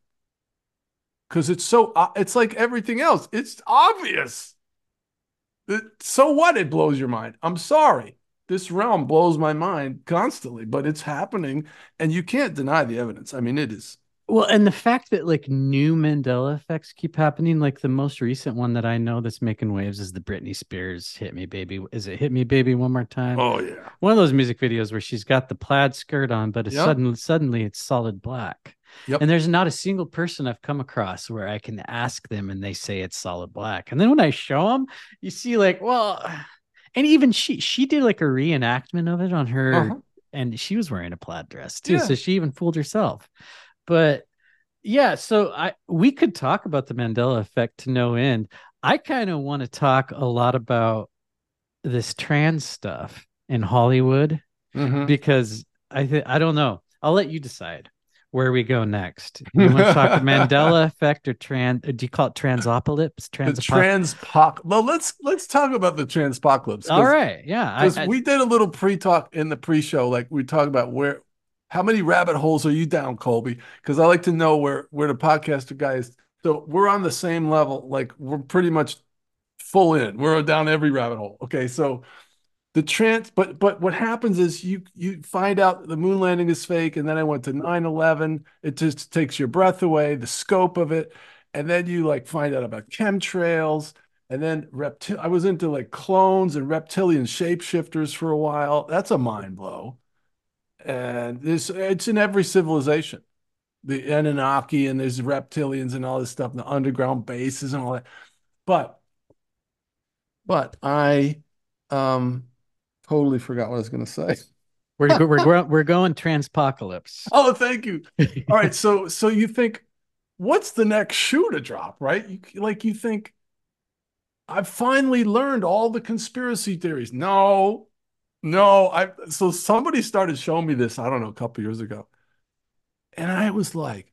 because it's so, uh, it's like everything else. It's obvious. It, so what? It blows your mind. I'm sorry this realm blows my mind constantly, but it's happening and you can't deny the evidence. I mean, it is. Well, and the fact that like new Mandela effects keep happening, like the most recent one that I know that's making waves is the Britney Spears "Hit Me Baby." Is it "Hit Me Baby" one more time? Oh yeah, one of those music videos where she's got the plaid skirt on, but yep. suddenly suddenly it's solid black. Yep. And there's not a single person I've come across where I can ask them and they say it's solid black. And then when I show them, you see like, well, and even she she did like a reenactment of it on her uh-huh. and she was wearing a plaid dress too yeah. so she even fooled herself but yeah so i we could talk about the mandela effect to no end i kind of want to talk a lot about this trans stuff in hollywood mm-hmm. because i think i don't know i'll let you decide where we go next. You want to talk Mandela effect or trans? Uh, do you call it transopolis? Trans the transpoc. Well, let's let's talk about the transpocalypse. All right, yeah, because we did a little pre-talk in the pre-show, like we talked about where, how many rabbit holes are you down, Colby? Because I like to know where where the podcaster guys. So we're on the same level. Like we're pretty much full in. We're down every rabbit hole. Okay, so the trans but but what happens is you you find out the moon landing is fake and then i went to 9-11 it just takes your breath away the scope of it and then you like find out about chemtrails and then reptil i was into like clones and reptilian shapeshifters for a while. That's a mind blow. And this it's in every civilization. The anunnaki and there's reptilians and all this stuff the underground bases and all that. But but i um totally forgot what I was going to say. We're we're we're going transpocalypse. Oh, thank you. All right, so so you think what's the next shoe to drop, right? You, like you think I've finally learned all the conspiracy theories. No, no. I so somebody started showing me this. I don't know a couple years ago, and I was like,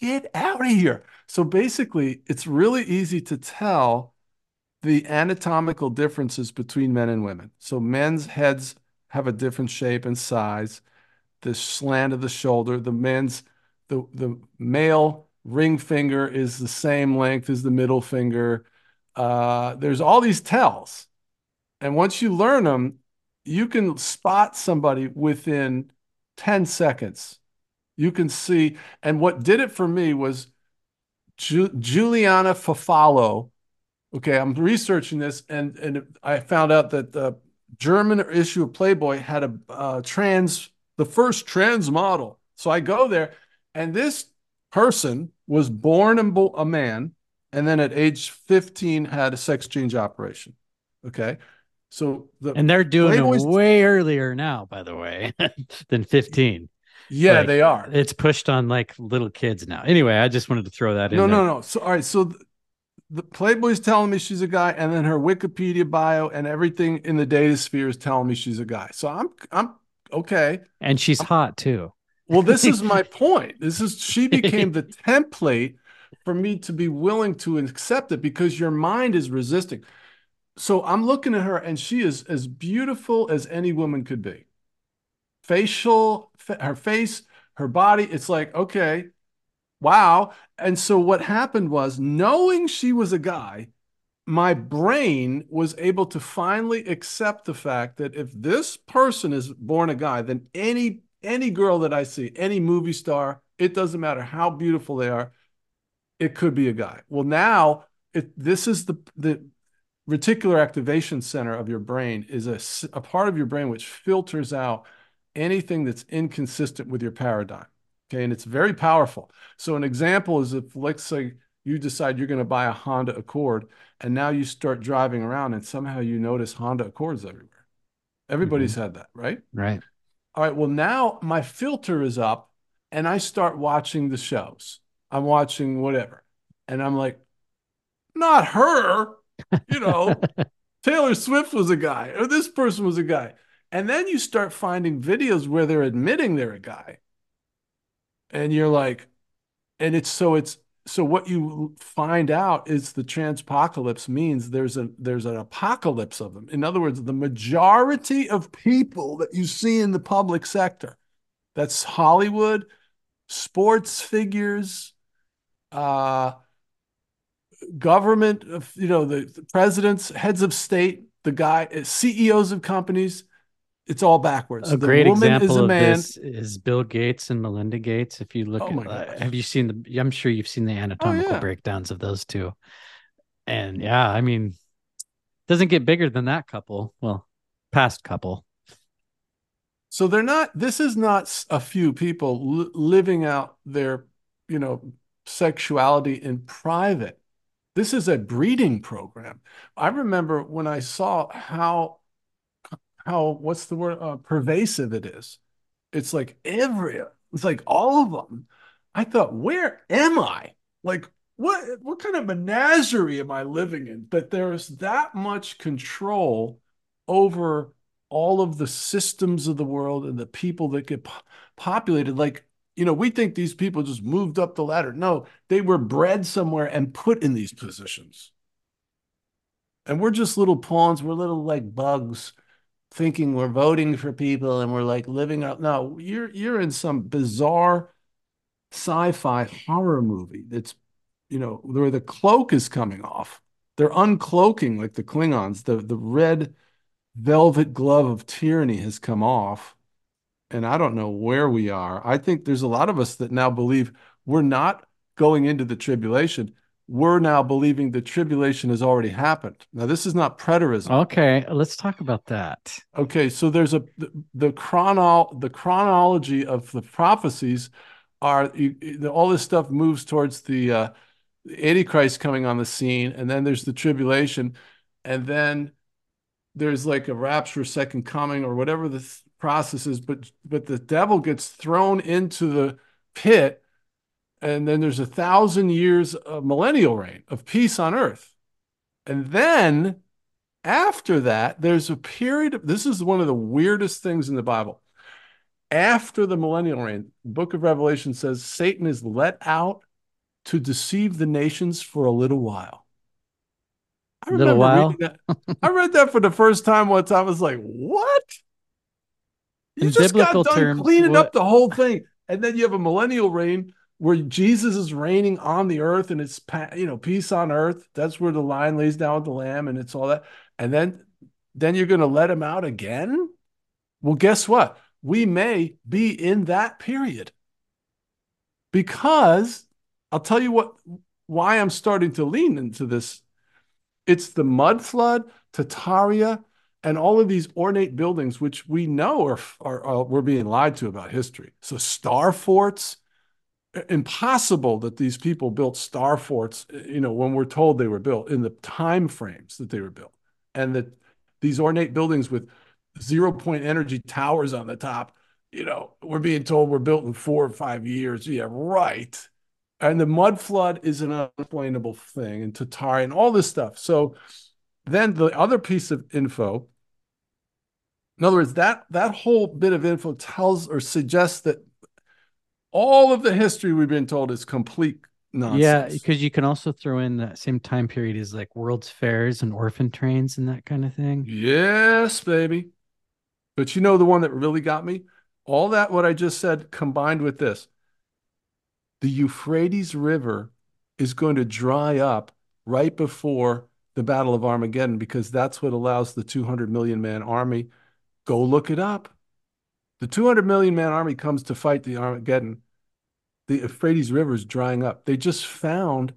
"Get out of here!" So basically, it's really easy to tell the anatomical differences between men and women. So men's heads have a different shape and size. The slant of the shoulder, the men's the the male ring finger is the same length as the middle finger. Uh, there's all these tells, and once you learn them, you can spot somebody within 10 seconds. You can see, and what did it for me was Ju- Giuliana Farfalla Okay, I'm researching this, and and I found out that the German issue of Playboy had a uh, trans, the first trans model. So I go there, and this person was born a man, and then at age 15 had a sex change operation. Okay, so the and they're doing Playboy's... it way earlier now, by the way, than 15. Yeah, like, they are. It's pushed on like little kids now. Anyway, I just wanted to throw that no, in. No, no, no. So all right, so the Playboy's telling me she's a guy, and then her Wikipedia bio and everything in the data sphere is telling me she's a guy. So I'm I'm okay. And she's I'm, hot too. Well, this is my point. This is she became the template for me to be willing to accept it because your mind is resisting. So I'm looking at her, and she is as beautiful as any woman could be. Facial, her face, her body. It's like okay, wow. And so what happened was, knowing she was a guy, my brain was able to finally accept the fact that if this person is born a guy, then any any girl that I see, any movie star, it doesn't matter how beautiful they are, it could be a guy. Well, now it, this is the the reticular activation center of your brain is a, a part of your brain which filters out anything that's inconsistent with your paradigm. Okay, and it's very powerful. So an example is if let's say you decide you're going to buy a Honda Accord and now you start driving around and somehow you notice Honda Accords everywhere. Everybody's mm-hmm. had that, right? Right. All right. Well, now my filter is up and I start watching the shows. I'm watching whatever. And I'm like, not her. You know, Taylor Swift was a guy or this person was a guy. And then you start finding videos where they're admitting they're a guy. And you're like, and it's so it's so what you find out is the transpocalypse means there's a there's an apocalypse of them. In other words, the majority of people that you see in the public sector, that's Hollywood, sports figures, uh, government, you know, the, the presidents, heads of state, the guy, CEOs of companies, it's all backwards. A the great example a of this is Bill Gates and Melinda Gates. If you look Oh at, uh, have you seen the? I'm sure you've seen the anatomical yeah. breakdowns of those two. And yeah, I mean, doesn't get bigger than that couple. Well, past couple. So they're not, this is not a few people li- living out their, you know, sexuality in private. This is a breeding program. I remember when I saw how, how, what's the word, uh, pervasive it is. It's like every, it's like all of them. I thought, where am I? Like, what, what kind of menagerie am I living in? But there's that much control over all of the systems of the world and the people that get po- populated. Like, you know, we think these people just moved up the ladder. No, they were bred somewhere and put in these positions. And we're just little pawns. We're little like bugs thinking we're voting for people and we're like living out. No, you're you're in some bizarre sci-fi horror movie that's, you know, where the cloak is coming off. They're uncloaking like the Klingons. The the red velvet glove of tyranny has come off. And I don't know where we are. I think there's a lot of us that now believe we're not going into the tribulation. We're now believing the tribulation has already happened. Now, this is not preterism. Okay, let's talk about that. Okay, so there's a the, the chrono the chronology of the prophecies are you, all this stuff moves towards the uh, Antichrist coming on the scene, and then there's the tribulation, and then there's like a rapture, second coming, or whatever the th- process is. But but the devil gets thrown into the pit, and then there's a thousand years of millennial reign of peace on earth, and then after that, there's a period of this is one of the weirdest things in the Bible. After the millennial reign, the book of Revelation says Satan is let out to deceive the nations for a little while. I Little remember while? reading that. I read that for the first time once. I was like, what? You In just got biblical done terms, cleaning what- up the whole thing. And then you have a millennial reign where Jesus is reigning on the earth and it's you know peace on earth. That's where the lion lays down with the lamb and it's all that. And then then you're going to let him out again? Well, guess what? We may be in that period. Because I'll tell you what why I'm starting to lean into this. It's the mud flood, Tartaria, and all of these ornate buildings, which we know are, are, are we're being lied to about history. So star forts, impossible that these people built star forts, you know, when we're told they were built in the time frames that they were built. And that these ornate buildings with zero point energy towers on the top, you know, we're being told we're built in four or five years. Yeah, right. And the mud flood is an unexplainable thing, and Tatari and all this stuff. So then the other piece of info, in other words, that that whole bit of info tells or suggests that all of the history we've been told is complete nonsense. Yeah, because you can also throw in that same time period as like World's Fairs and orphan trains and that kind of thing. Yes, baby. But you know the one that really got me? All that what I just said combined with this. The Euphrates River is going to dry up right before the Battle of Armageddon because that's what allows the 200 million man army. Go look it up. The 200 million man army comes to fight the Armageddon. The Euphrates River is drying up. They just found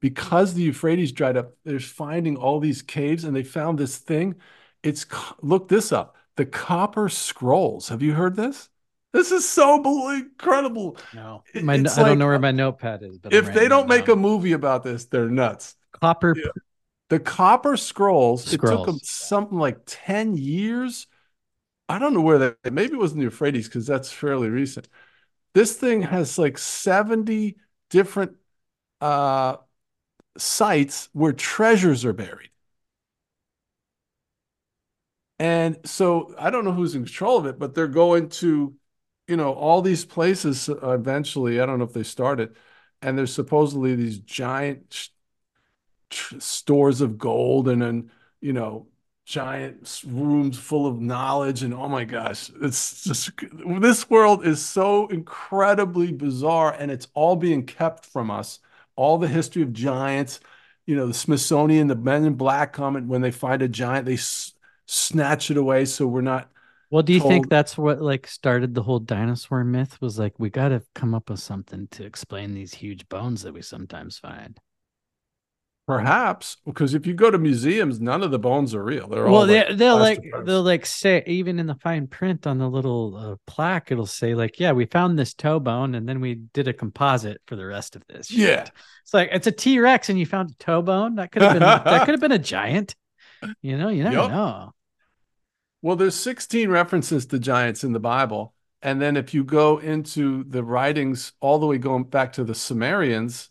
because the Euphrates dried up, they're finding all these caves and they found this thing. It's look this up. The Copper Scrolls. Have you heard this? This is so incredible. No, my, it's I don't like, know where my notepad is. But If they don't it make a movie about this, they're nuts. copper, Yeah. The Copper Scrolls, it took them something like 10 years. I don't know where that maybe it was in the Euphrates because that's fairly recent. This thing has like 70 different uh sites where treasures are buried. And so I don't know who's in control of it, but they're going to, you know, all these places eventually. I don't know if they started, and there's supposedly these giant stores of gold and then, you know, giant rooms full of knowledge and oh my gosh it's just this world is so incredibly bizarre and it's all being kept from us. All the history of giants you know the smithsonian the men in black comment when they find a giant they s- snatch it away so we're not well do you told... think that's what like started the whole dinosaur myth was like we got to come up with something to explain these huge bones that we sometimes find Perhaps because if you go to museums, none of the bones are real. They're well, they, like they'll like they'll like say even in the fine print on the little uh, plaque, it'll say like, "Yeah, we found this toe bone, and then we did a composite for the rest of this." Shit. Yeah, it's like it's a T Rex, and you found a toe bone. That could have been that could have been a giant. You know, you never yep. know. Well, there's 16 references to giants in the Bible, and then if you go into the writings all the way going back to the Sumerians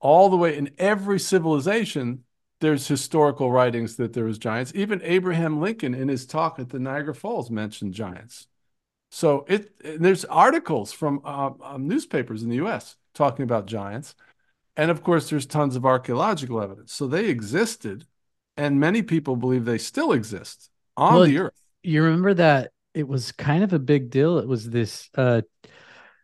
all the way in every civilization, there's historical writings that there was giants. Even Abraham Lincoln in his talk at the Niagara Falls mentioned giants. So it there's articles from uh, um, newspapers in the U.S. talking about giants, and of course there's tons of archaeological evidence. So they existed, and many people believe they still exist on well, the earth. You remember that it was kind of a big deal. It was this uh,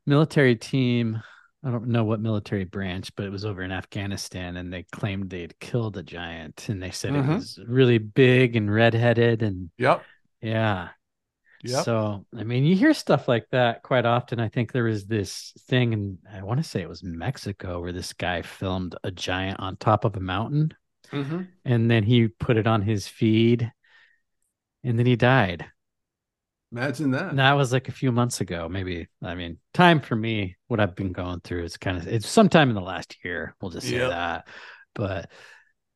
military team I don't know what military branch, but it was over in Afghanistan, and they claimed they had killed a giant, and they said mm-hmm. it was really big and redheaded, and yep, yeah, yep. So I mean, you hear stuff like that quite often. I think there was this thing, and I want to say it was Mexico, where this guy filmed a giant on top of a mountain, mm-hmm. and then he put it on his feed, and then he died. Imagine that. And that was like a few months ago, maybe. I mean, time for me, what I've been going through is kind of it's sometime in the last year. We'll just say yep. that. But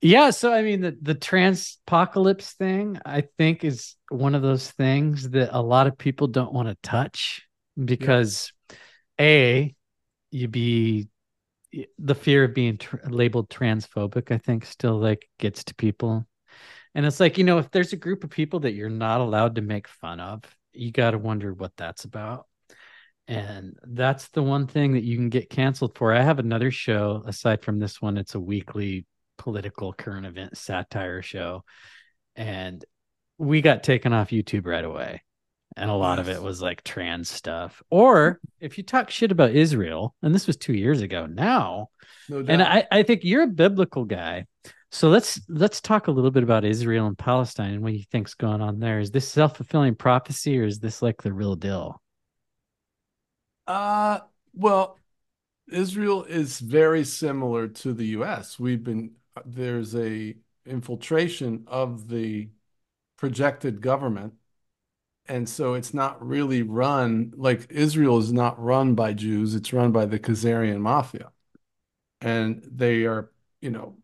yeah, so I mean, the the transpocalypse thing, I think, is one of those things that a lot of people don't want to touch because, yep. a, you be the fear of being tr- labeled transphobic. I think still like gets to people. And it's like, you know, if there's a group of people that you're not allowed to make fun of, you got to wonder what that's about. And that's the one thing that you can get canceled for. I have another show aside from this one, it's a weekly political current event satire show. And we got taken off YouTube right away. And a lot yes. of it was like trans stuff. Or if you talk shit about Israel, and this was two years ago now, no and I, I think you're a biblical guy. So let's let's talk a little bit about Israel and Palestine and what you think's going on there. Is this self fulfilling prophecy or is this like the real deal? Uh well, Israel is very similar to the U.S. We've been there's a infiltration of the projected government, and so it's not really run like Israel is not run by Jews. It's run by the Khazarian mafia, and they are you know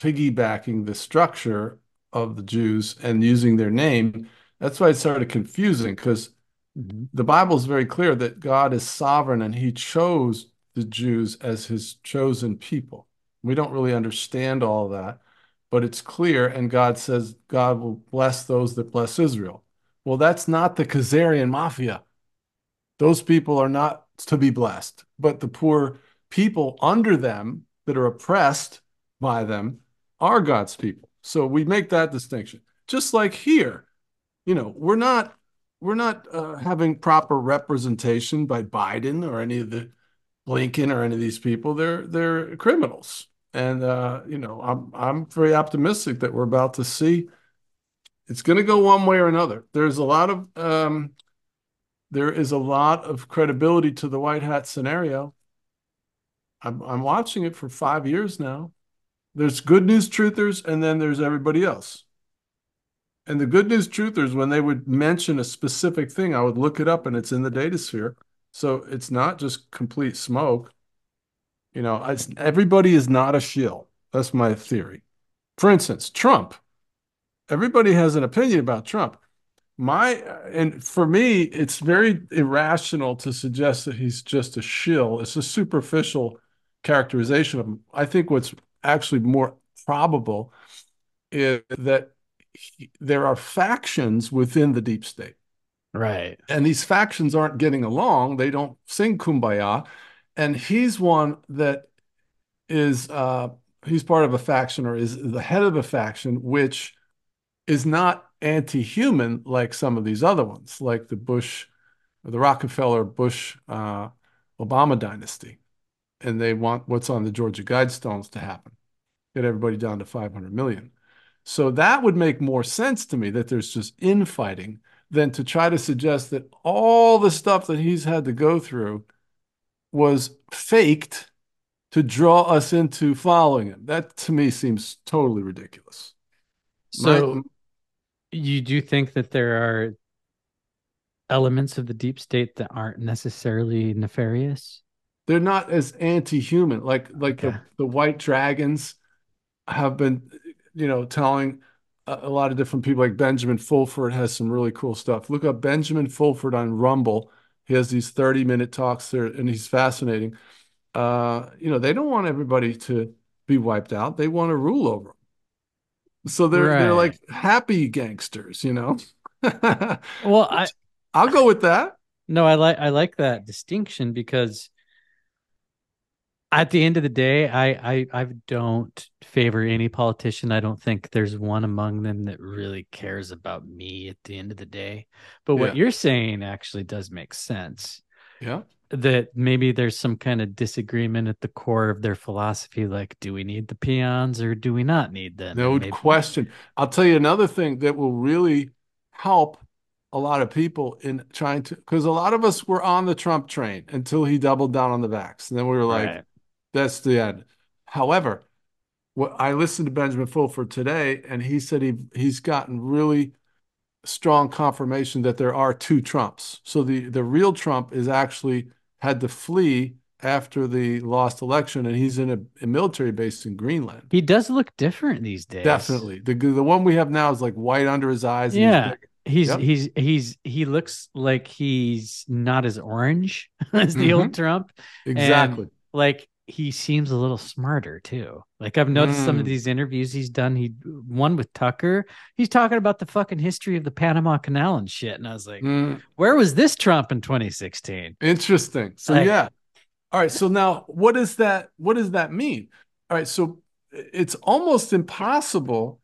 piggybacking the structure of the Jews and using their name. That's why it started confusing because mm-hmm. the Bible is very clear that God is sovereign and he chose the Jews as his chosen people. We don't really understand all that, but it's clear. And God says God will bless those that bless Israel. Well, that's not the Khazarian mafia. Those people are not to be blessed, but the poor people under them that are oppressed by them are God's people. So we make that distinction. Just like here, you know, we're not we're not uh, having proper representation by Biden or any of the Blinken or any of these people. They're they're criminals, and uh, you know, I'm I'm very optimistic that we're about to see. It's going to go one way or another. There's a lot of um, there is a lot of credibility to the white hat scenario. I'm I'm watching it for five years now there's good news truthers and then there's everybody else. And the good news truthers, when they would mention a specific thing, I would look it up and it's in the data sphere. So it's not just complete smoke. You know, everybody is not a shill. That's my theory. For instance, Trump. Everybody has an opinion about Trump. My uh, and for me, it's very irrational to suggest that he's just a shill. It's a superficial characterization of him. I think what's actually more probable is that he, there are factions within the deep state. Right. And these factions aren't getting along. They don't sing kumbaya. And he's one that is uh he's part of a faction or is the head of a faction which is not anti-human like some of these other ones, like the Bush, the Rockefeller Bush uh, Obama dynasty. And they want what's on the Georgia Guidestones to happen, get everybody down to 500 million. So that would make more sense to me that there's just infighting than to try to suggest that all the stuff that he's had to go through was faked to draw us into following him. That to me seems totally ridiculous. So My, you do think that there are elements of the deep state that aren't necessarily nefarious? They're not as anti-human like like okay. the, the white dragons have been you know telling a, a lot of different people like Benjamin Fulford has some really cool stuff. Look up Benjamin Fulford on Rumble. He has these 30 minute talks there and he's fascinating. Uh, you know, they don't want everybody to be wiped out. They want to rule over them. So they're right. they're like happy gangsters, you know. well, I I'll go with that. No, I like I like that distinction because at the end of the day, I, I I don't favor any politician. I don't think there's one among them that really cares about me at the end of the day. But what yeah. you're saying actually does make sense. Yeah that maybe there's some kind of disagreement at the core of their philosophy like do we need the peons or do we not need them no maybe... question i'll tell you another thing that will really help a lot of people in trying to because a lot of us were on the trump train until he doubled down on the vax and then we were like right. That's the end however what i listened to benjamin fulford today and he said he he's gotten really strong confirmation that there are two Trumps. So the the real Trump is actually had to flee after the lost election, and he's in a, a, military base in Greenland. He does look different these days. Definitely, the the one we have now is like white under his eyes. Yeah, he's yep. he's he's he looks like he's not as orange as the mm-hmm. old Trump. Exactly. And like he seems a little smarter too. Like I've noticed mm. some of mm. these interviews he's done. He one with Tucker. He's talking about the fucking history of the Panama Canal and shit. And I was like, mm. where was this Trump in 2016? Interesting. So like, yeah. All right. So now what does that what does that mean? All right. So it's almost impossible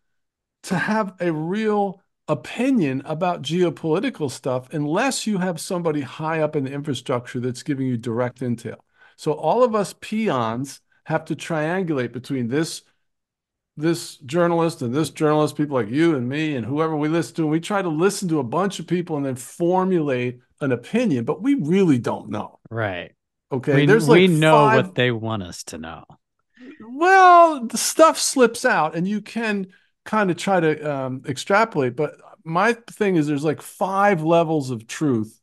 to have a real opinion about geopolitical stuff unless you have somebody high up in the infrastructure that's giving you direct intel. So all of us peons have to triangulate between this this journalist and this journalist, people like you and me and whoever we listen to, and we try to listen to a bunch of people and then formulate an opinion, but we really don't know. Right. Okay. We, There's like we know five... what they want us to know. Well, the stuff slips out and you can kind of try to um, extrapolate, but my thing is there's like five levels of truth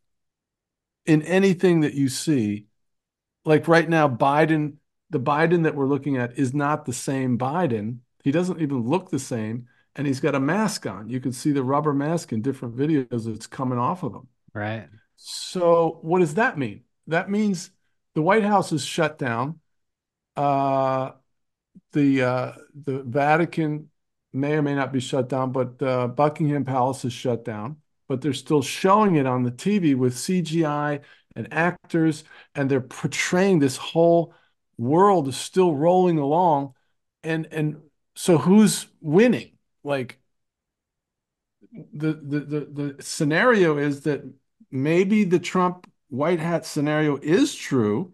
in anything that you see like right now, Biden, the Biden that we're looking at is not the same Biden. He doesn't even look the same. And he's got a mask on. You can see the rubber mask in different videos that's coming off of him. Right. So what does that mean? That means the White House is shut down. Uh, the uh, the Vatican may or may not be shut down, but uh, Buckingham Palace is shut down. But they're still showing it on the TV with CGI and actors, and they're portraying this whole world is still rolling along. And and so who's winning? Like the the the, the scenario is that maybe the Trump white hat scenario is true,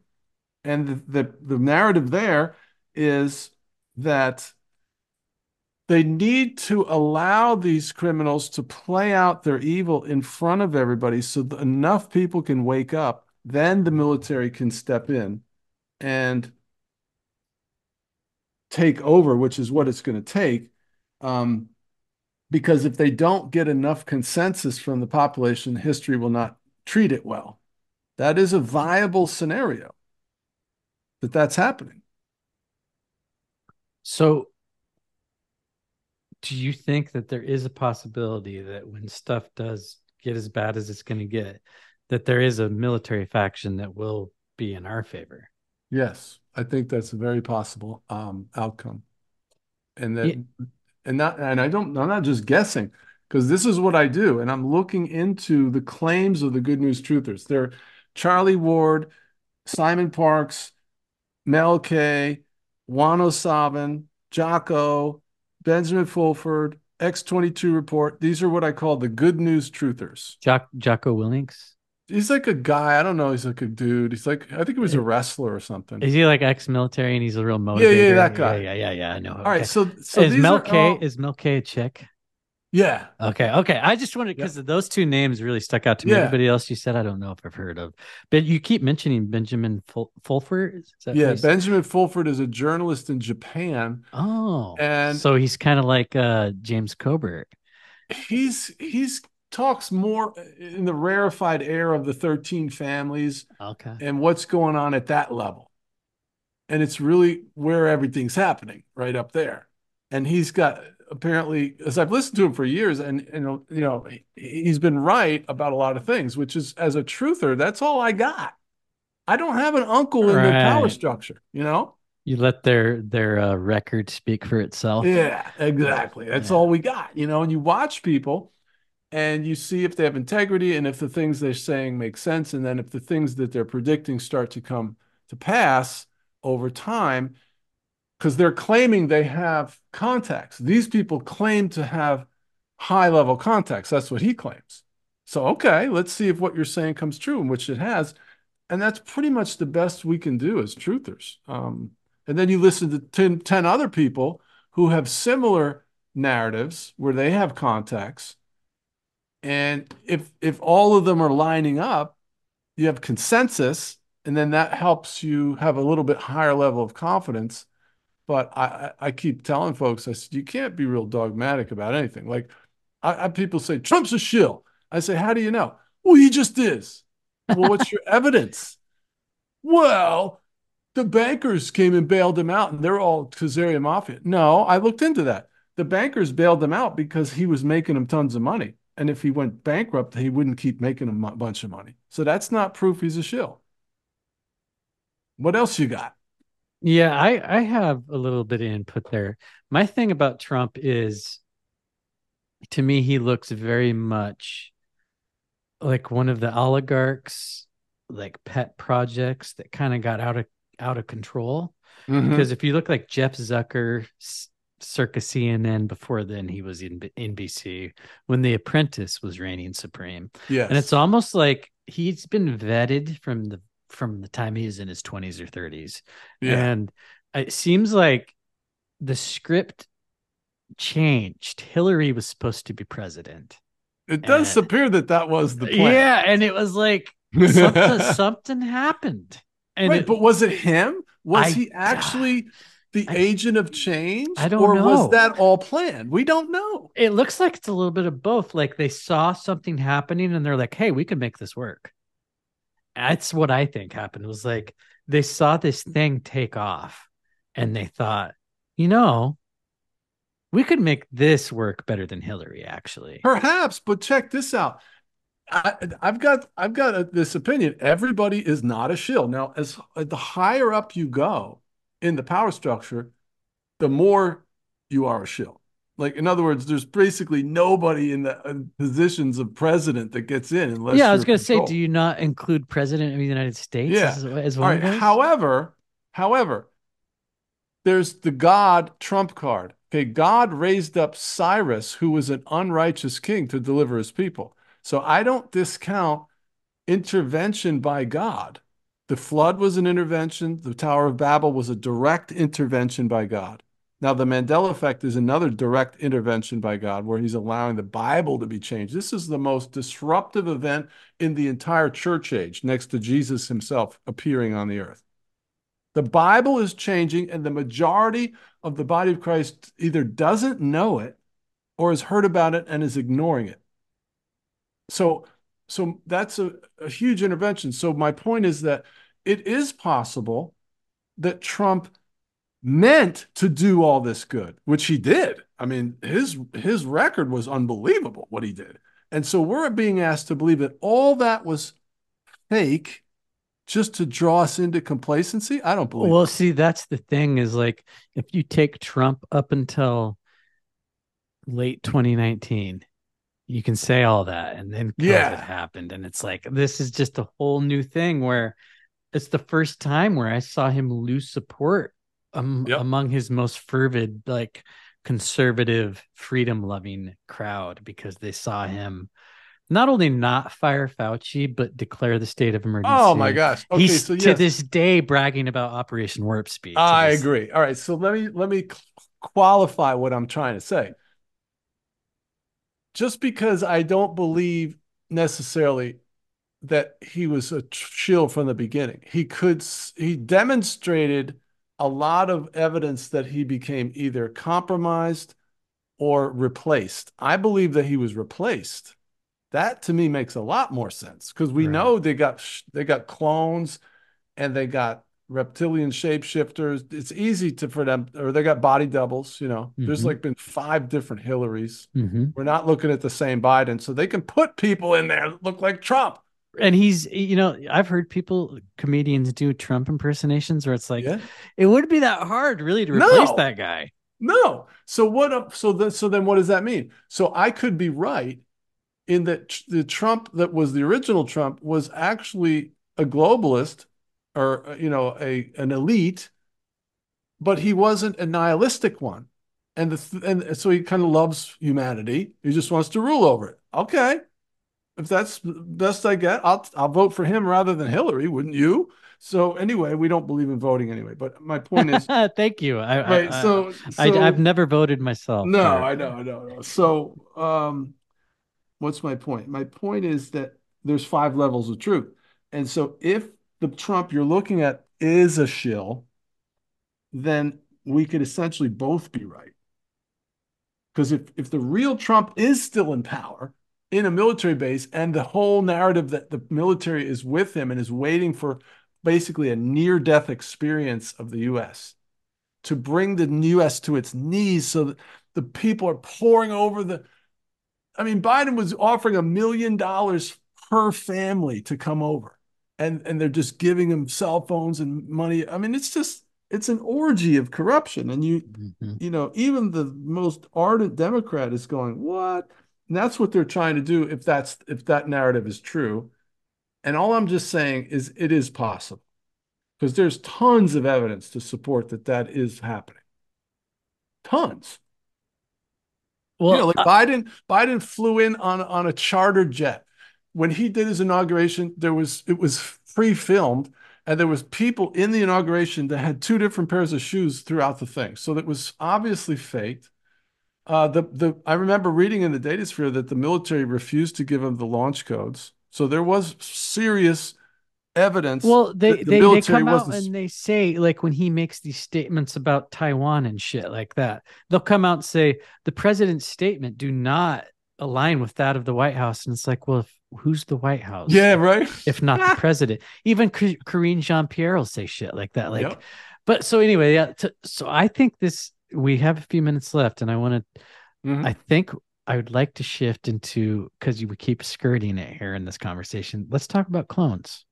and the, the, the narrative there is that they need to allow these criminals to play out their evil in front of everybody so that enough people can wake up then the military can step in and take over which is what it's going to take um, because if they don't get enough consensus from the population history will not treat it well. That is a viable scenario that that's happening. So do you think that there is a possibility that when stuff does get as bad as it's going to get, that there is a military faction that will be in our favor? Yes, I think that's a very possible um, outcome, and that yeah. and not and I don't I'm not just guessing because this is what I do, and I'm looking into the claims of the Good News Truthers. They're Charlie Ward, Simon Parks, Mel K, Juan O'Savin, Jocko, Benjamin Fulford, X22 Report. These are what I call the Good News Truthers. Jock, Jocko Willink. He's like a guy. I don't know. He's like a dude. He's like I think he was a wrestler or something. Is he like ex-military and he's a real motivator? Yeah, yeah, that guy. Yeah, yeah, yeah. yeah I know. All right, so so is Mel K all- is Mel K a chick? Yeah, Okay, okay. I just wanted because those two names really stuck out to me. Yeah. Everybody else you said I don't know if I've heard of, but you keep mentioning Benjamin Ful- Fulford. Is that yeah. Benjamin Fulford is a journalist in Japan. Oh, And- so he's kind of like uh, James Coburn. He's he's talks more in the rarefied air of the 13 families Okay. and what's going on at that level. And it's really where everything's happening, right up there. And he's got apparently, as I've listened to him for years, and, and you know, he- he's been right about a lot of things, which is as a truther, that's all I got. I don't have an uncle in the power structure, you know? You let their their uh, record speak for itself. Yeah, exactly. That's Yeah. all we got, you know. And you watch people and you see if they have integrity and if the things they're saying make sense. And then if the things that they're predicting start to come to pass over time, because they're claiming they have contacts. These people claim to have high level contacts. That's what he claims. So, okay, let's see if what you're saying comes true, and which it has. And that's pretty much the best we can do as truthers. Um, and then you listen to 10, 10 other people who have similar narratives where they have contacts. And if if all of them are lining up, you have consensus, and then that helps you have a little bit higher level of confidence. But I, I keep telling folks, I said, you can't be real dogmatic about anything. Like I, I people say Trump's a shill. I say, how do you know? Well, he just is. Well, what's your evidence? Well, the bankers came and bailed him out, and they're all Khazarian Mafia. No, I looked into that. The bankers bailed him out because he was making them tons of money. And if he went bankrupt, he wouldn't keep making them a bunch of money. So that's not proof he's a shill. What else you got? Yeah, I I have a little bit of input there. My thing about Trump is to me he looks very much like one of the oligarchs like pet projects that kind of got out of out of control Mhm. because if you look like Jeff Zucker circa CNN before then he was in NBC when The Apprentice was reigning supreme Yes. and it's almost like he's been vetted from the from the time he was in his 20s or 30s yeah. and it seems like the script changed. Hillary was supposed to be president. It does and- appear that that was the plan. Yeah, and it was like something, something happened. And Wait, it- but was it him? Was I- he actually the I- agent of change? I don't or know. was that all planned? We don't know. it looks like it's a little bit of both. Like they saw something happening and they're like, "Hey, we can make this work." That's what I think happened. Was like they saw this thing take off, and they thought, you know, we could make this work better than Hillary. Actually, Perhaps, but check this out. I, I've got I've got a, this opinion. Everybody is not a shill. Now, as the higher up you go in the power structure, the more you are a shill. Like in other words, there's basically nobody in the in positions of president that gets in unless. yeah, I was going to say, do you not include president of the United States Yeah. as, as All one right. However, however, there's the God trump card. Okay, God raised up Cyrus, who was an unrighteous king, to deliver his people. So I don't discount intervention by God. The flood was an intervention. The Tower of Babel was a direct intervention by God. Now, the Mandela effect is another direct intervention by God where he's allowing the Bible to be changed. This is the most disruptive event in the entire church age, next to Jesus himself appearing on the earth. The Bible is changing, and the majority of the body of Christ either doesn't know it or has heard about it and is ignoring it. So, so that's a, a huge intervention. So my point is that it is possible that Trump meant to do all this good, which he did. I mean, his his record was unbelievable what he did. And so we're being asked to believe that all that was fake just to draw us into complacency. I don't believe Well, it. see, that's the thing is like if you take Trump up until late 2019. You can say all that, and then COVID Yeah. happened, and it's like this is just a whole new thing where it's the first time where I saw him lose support um, Yep. among his most fervid, like conservative, freedom-loving crowd because they saw him not only not fire Fauci but declare the state of emergency. Oh my gosh. Okay, He's so to this day bragging about Operation Warp Speed. I this- agree. All right, so let me let me qualify what I'm trying to say. Just because I don't believe necessarily that he was a shill from the beginning, he could he demonstrated a lot of evidence that he became either compromised or replaced. I believe that he was replaced. That to me makes a lot more sense because we Right. know they got they got clones and they got reptilian shapeshifters. It's easy to for them, or they got body doubles. You know, there's Mhm. like been five different Hillarys. Mhm. We're not looking at the same Biden, so they can put people in there that look like Trump. And he's you know i've heard people comedians do trump impersonations where it's like yeah, it wouldn't be that hard really to replace No. that guy no. So what? So then, so then, what does that mean? So I could be right in that the Trump that was the original Trump was actually a globalist, or uh, you know, a an elite, but he wasn't a nihilistic one. And the and so he kind of loves humanity. He just wants to rule over it. Okay. If that's the best I get, I'll I'll vote for him rather than Hillary, wouldn't you? So anyway, we don't believe in voting anyway. But my point is, thank you I, I- right? I, So, I, so have never voted myself no. I know, I know, I know. So, um, what's my point? My point is that there's five levels of truth. And so if the Trump you're looking at is a shill, then we could essentially both be right. Because if, if the real Trump is still in power in a military base and the whole narrative that the military is with him and is waiting for basically a near death experience of the US to bring the US to its knees so that the people are pouring over the. I mean, Biden was offering a million dollars per family to come over, and and they're just giving them cell phones and money. I mean, it's just it's an orgy of corruption, and you Mhm. you know even the most ardent Democrat is going what, and that's what they're trying to do if that's if that narrative is true, and all I'm just saying is it is possible because there's tons of evidence to support that that is happening. Tons. well you know, like uh, Biden, Biden flew in on on a charter jet. When he did his inauguration, there was it was pre-filmed, and there was people in the inauguration that had two different pairs of shoes throughout the thing. So that was obviously faked. Uh, the the I remember reading in the data sphere that the military refused to give him the launch codes. So there was serious evidence. well they that the they, they come out wasn't- and they say like when he makes these statements about taiwan and shit like that they'll come out and say the president's statement do not align with that of the white house and it's like well if, who's the white house yeah, right. if not the president. Even K- Karine Jean Pierre will say shit like that. Like, Yep. but so anyway, yeah. To, so I think this. We have a few minutes left, and I want to. Mhm. I think I would like to shift into because you would keep skirting it here in this conversation. Let's talk about clones.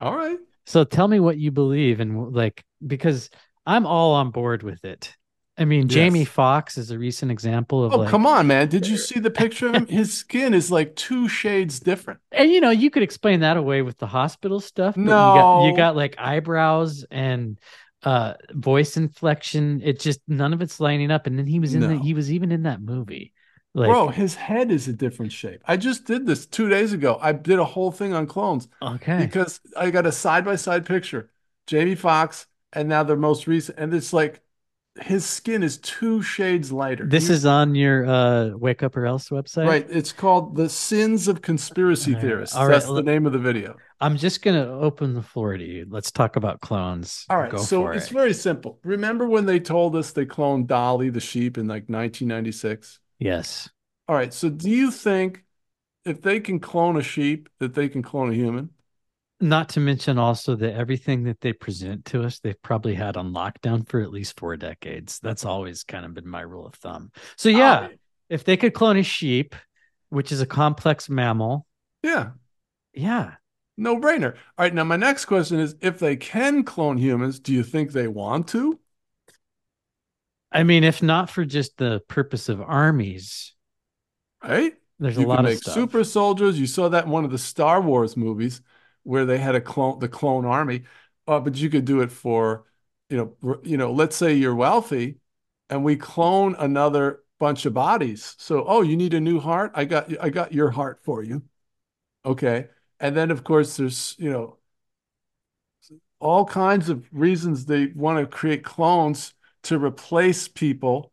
All right. So tell me what you believe and like because I'm all on board with it. I mean, Jamie Foxx is a recent example of Oh, like, come on, man. Did you see the picture of him? His skin is like two shades different. and you know, you could explain that away with the hospital stuff. But you got you got like eyebrows and uh voice inflection. It just none of it's lining up. And then he was in the No. he was even in that movie. Like Bro, his head is a different shape. I just did this two days ago. I did a whole thing on clones okay. because I got a side by side picture. Jamie Foxx, and now the most recent, and it's like his skin is two shades lighter. This You- is on your uh Wake Up or Else website. right. It's called The Sins of Conspiracy right. Theorists. All right, That's the name of the video. I'm just gonna open the floor to you. Let's talk about clones. All right. Go so it's it. very simple. Remember when they told us they cloned Dolly the sheep in like 1996? yes. All right. So do you think if they can clone a sheep, that they can clone a human? Not to mention also that everything that they present to us, they've probably had on lockdown for at least four decades. That's always kind of been my rule of thumb. So oh, yeah, Oh, if they could clone a sheep, which is a complex mammal, yeah. yeah. No brainer. All right. Now, my next question is if they can clone humans, do you think they want to? I mean, if not for just the purpose of armies, right? there's a You could lot of make stuff. super soldiers. You saw that in one of the Star Wars movies where they had a clone, the clone army. Uh, but you could do it for, you know, you know, let's say you're wealthy, and we clone another bunch of bodies. So, oh, you need a new heart? I got, I got your heart for you. Okay. And then, of course, there's, you know, all kinds of reasons they want to create clones to replace people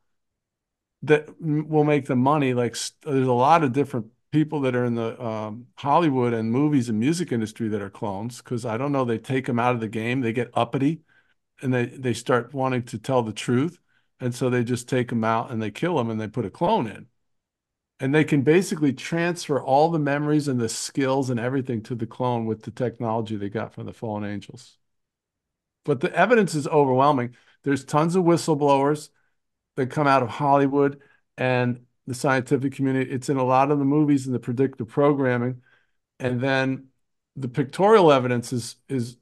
that will make the money. Like there's a lot of different people that are in the um, Hollywood and movies and music industry that are clones because I don't know, they take them out of the game, they get uppity and they they start wanting to tell the truth. And so they just take them out and they kill them and they put a clone in. And they can basically transfer all the memories and the skills and everything to the clone with the technology they got from the fallen angels. But the evidence is overwhelming. There's tons of whistleblowers that come out of Hollywood and the scientific community. It's in a lot of the movies and the predictive programming. And then the pictorial evidence is is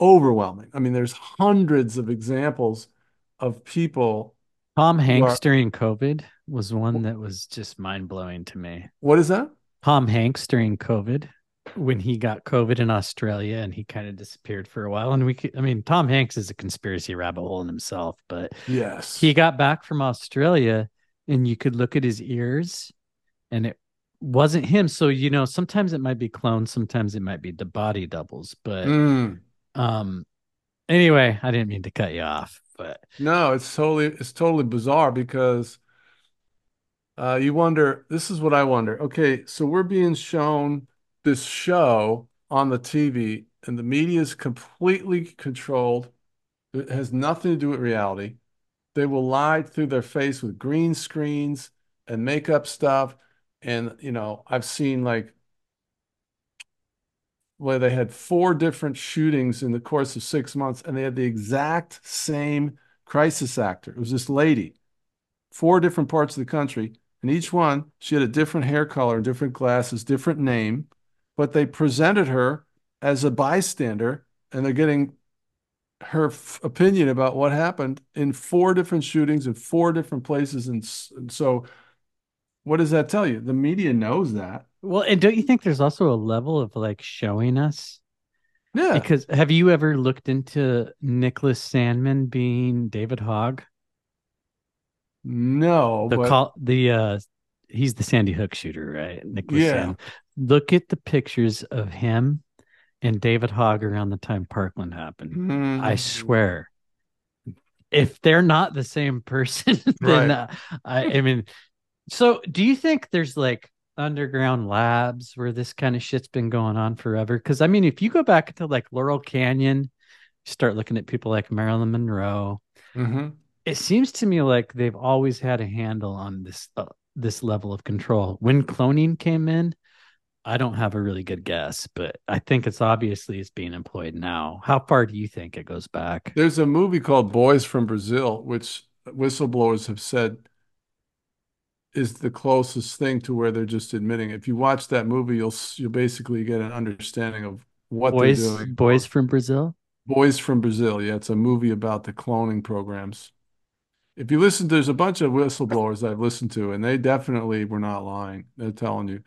overwhelming. I mean, there's hundreds of examples of people Tom Hanks are during COVID was one that was just mind blowing to me. what is that? Tom Hanks during COVID, when he got COVID in Australia and he kind of disappeared for a while. And we could, I mean, Tom Hanks is a conspiracy rabbit hole in himself, but Yes. he got back from Australia and you could look at his ears and it wasn't him. So, you know, sometimes it might be clones, sometimes it might be the body doubles. But Mm. um anyway, I didn't mean to cut you off, but No, it's totally it's totally bizarre because uh, you wonder. This is what I wonder. Okay, so we're being shown this show on the TV, and the media is completely controlled. It has nothing to do with reality. They will lie through their face with green screens and make up stuff. And you know, I've seen like where they had four different shootings in the course of six months, and they had the exact same crisis actor. It was this lady, four different parts of the country, and each one she had a different hair color, different glasses, different name, but they presented her as a bystander, and they're getting her f- opinion about what happened in four different shootings in four different places, and, s- and so what does that tell you? The media knows that. well, and don't you think there's also a level of like showing us? Yeah. Because have you ever looked into Nicholas Sandmann being David Hogg? No, The but call the uh he's the Sandy Hook shooter, right? Nicholas Yeah. Sandmann. Look at the pictures of him and David Hogg around the time Parkland happened. I Mm, swear. If they're not the same person, then Right. uh, I, I mean, so do you think there's like underground labs where this kind of shit's been going on forever? Because I mean, if you go back to like Laurel Canyon, start looking at people like Marilyn Monroe, mhm. it seems to me like they've always had a handle on this uh, this level of control. When cloning came in, I don't have a really good guess, but I think it's obviously it's being employed now. How far do you think it goes back? There's a movie called Boys from Brazil, which whistleblowers have said is the closest thing to where they're just admitting. If you watch that movie, you'll you'll basically get an understanding of what Boys, they're doing. boys from Brazil. Boys from Brazil. Yeah, it's a movie about the cloning programs. If you listen, there's a bunch of whistleblowers I've listened to, and they definitely were not lying. They're telling you.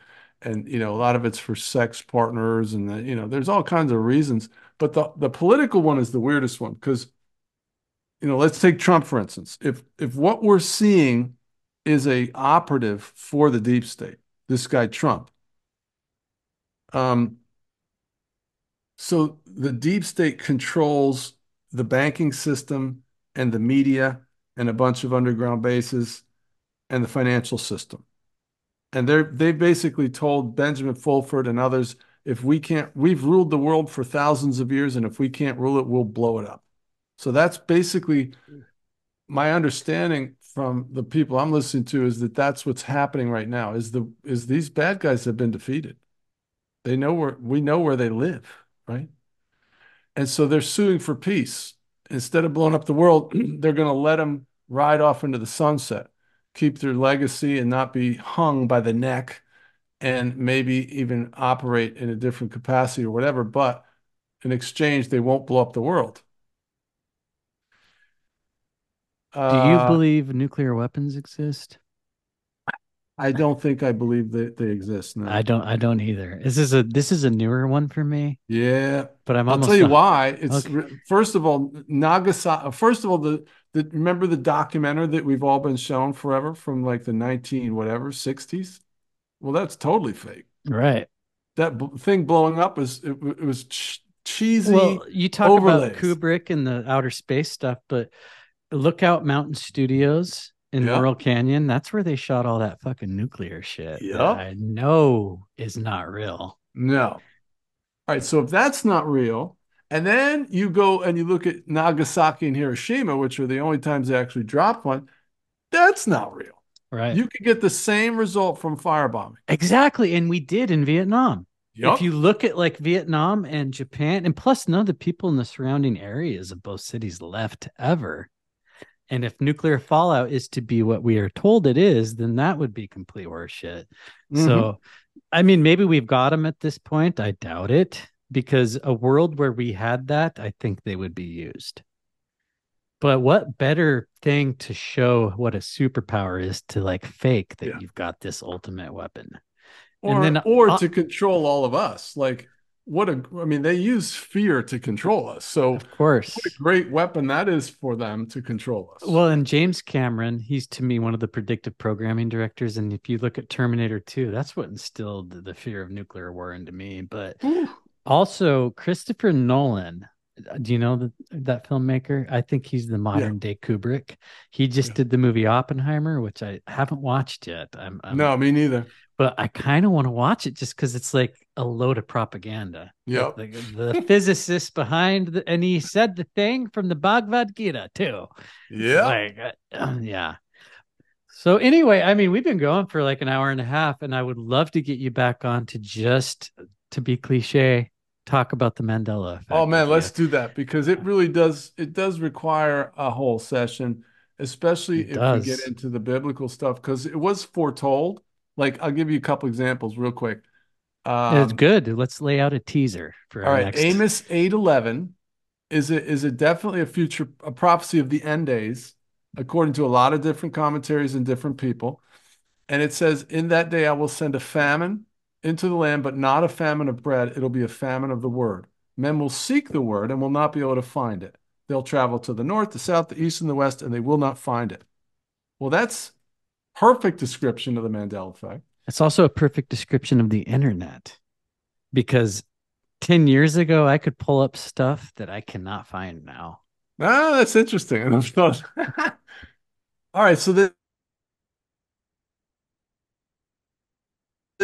And, you know, a lot of it's for sex partners and, the, you know, there's all kinds of reasons. But the, the political one is the weirdest one because, you know, let's take Trump, for instance. If if what we're seeing is a operative for the deep state, this guy Trump, um, so the deep state controls the banking system and the media and a bunch of underground bases and the financial system. And they're they basically told Benjamin Fulford and others, if we can't, we've ruled the world for thousands of years, and if we can't rule it, we'll blow it up. So that's basically my understanding from the people I'm listening to is that that's what's happening right now. Is the is these bad guys have been defeated. They know where we know where they live, right? And so they're suing for peace. Instead of blowing up the world, they're going to let them ride off into the sunset, keep their legacy and not be hung by the neck and maybe even operate in a different capacity or whatever. But in exchange, they won't blow up the world. Do you Uh, believe nuclear weapons exist? I don't think I believe that they exist I don't I don't either. This is a this is a newer one for me, Yeah, but I'm I'll tell you a- why. It's okay. first of all, Nagasaki. First of all, the the remember the documentary that we've all been shown forever from like the 19 whatever 60s? Well, that's totally fake. Right. That b thing blowing up was it, it was ch cheesy Well, you talk about. Kubrick and the outer space stuff, but Lookout Mountain Studios in Yep. Laurel Canyon, that's where they shot all that fucking nuclear shit Yeah. I know is not real. No. All right, so if that's not real, and then you go and you look at Nagasaki and Hiroshima, which are the only times they actually dropped one, that's not real. Right. You could get the same result from firebombing. exactly. And we did in Vietnam. Yup. If you look at like Vietnam and Japan, and plus none of the people in the surrounding areas of both cities left ever. And if nuclear fallout is to be what we are told it is, then that would be complete horseshit. Mhm. So, I mean, maybe we've got them at this point. I doubt it because a world where we had that, I think they would be used. But what better thing to show what a superpower is to like fake that Yeah. you've got this ultimate weapon? or and then, or uh, to control all of us. Like what a I mean, they use fear to control us. So Of course. what a great weapon that is for them to control us. Well, and James Cameron, he's to me one of the predictive programming directors. And if you look at Terminator 2, that's what instilled the, fear of nuclear war into me. But Whew. Also, Christopher Nolan, do you know the, that filmmaker? I think he's the modern day Kubrick. He just Yeah. did the movie Oppenheimer, which I haven't watched yet. I'm, I'm no, me neither. but I kind of want to watch it just because it's like a load of propaganda. Yeah, the, the physicist behind the, and he said the thing from the Bhagavad Gita too. Yeah. Like, uh, yeah. So anyway, I mean, we've been going for like an hour and a half, and I would love to get you back on to just to be cliche, talk about the Mandela effect. Oh man, let's do that because it really does it does require a whole session, especially It if does. we get into the biblical stuff because it was foretold. Like I'll give you a couple examples real quick. it's Um, good. Let's lay out a teaser for all our right, next. Amos 8:11 is it is it definitely a future a prophecy of the end days according to a lot of different commentaries and different people. And it says, In that day I will send a famine into the land, but not a famine of bread. It'll be a famine of the word. Men will seek the word and will not be able to find it. They'll travel to the north, the south, the east, and the west, and they will not find it. Well, that's perfect description of the Mandela effect. It's also a perfect description of the internet because 10 years ago, I could pull up stuff that I cannot find now. Ah, that's interesting. And I thought, all right, so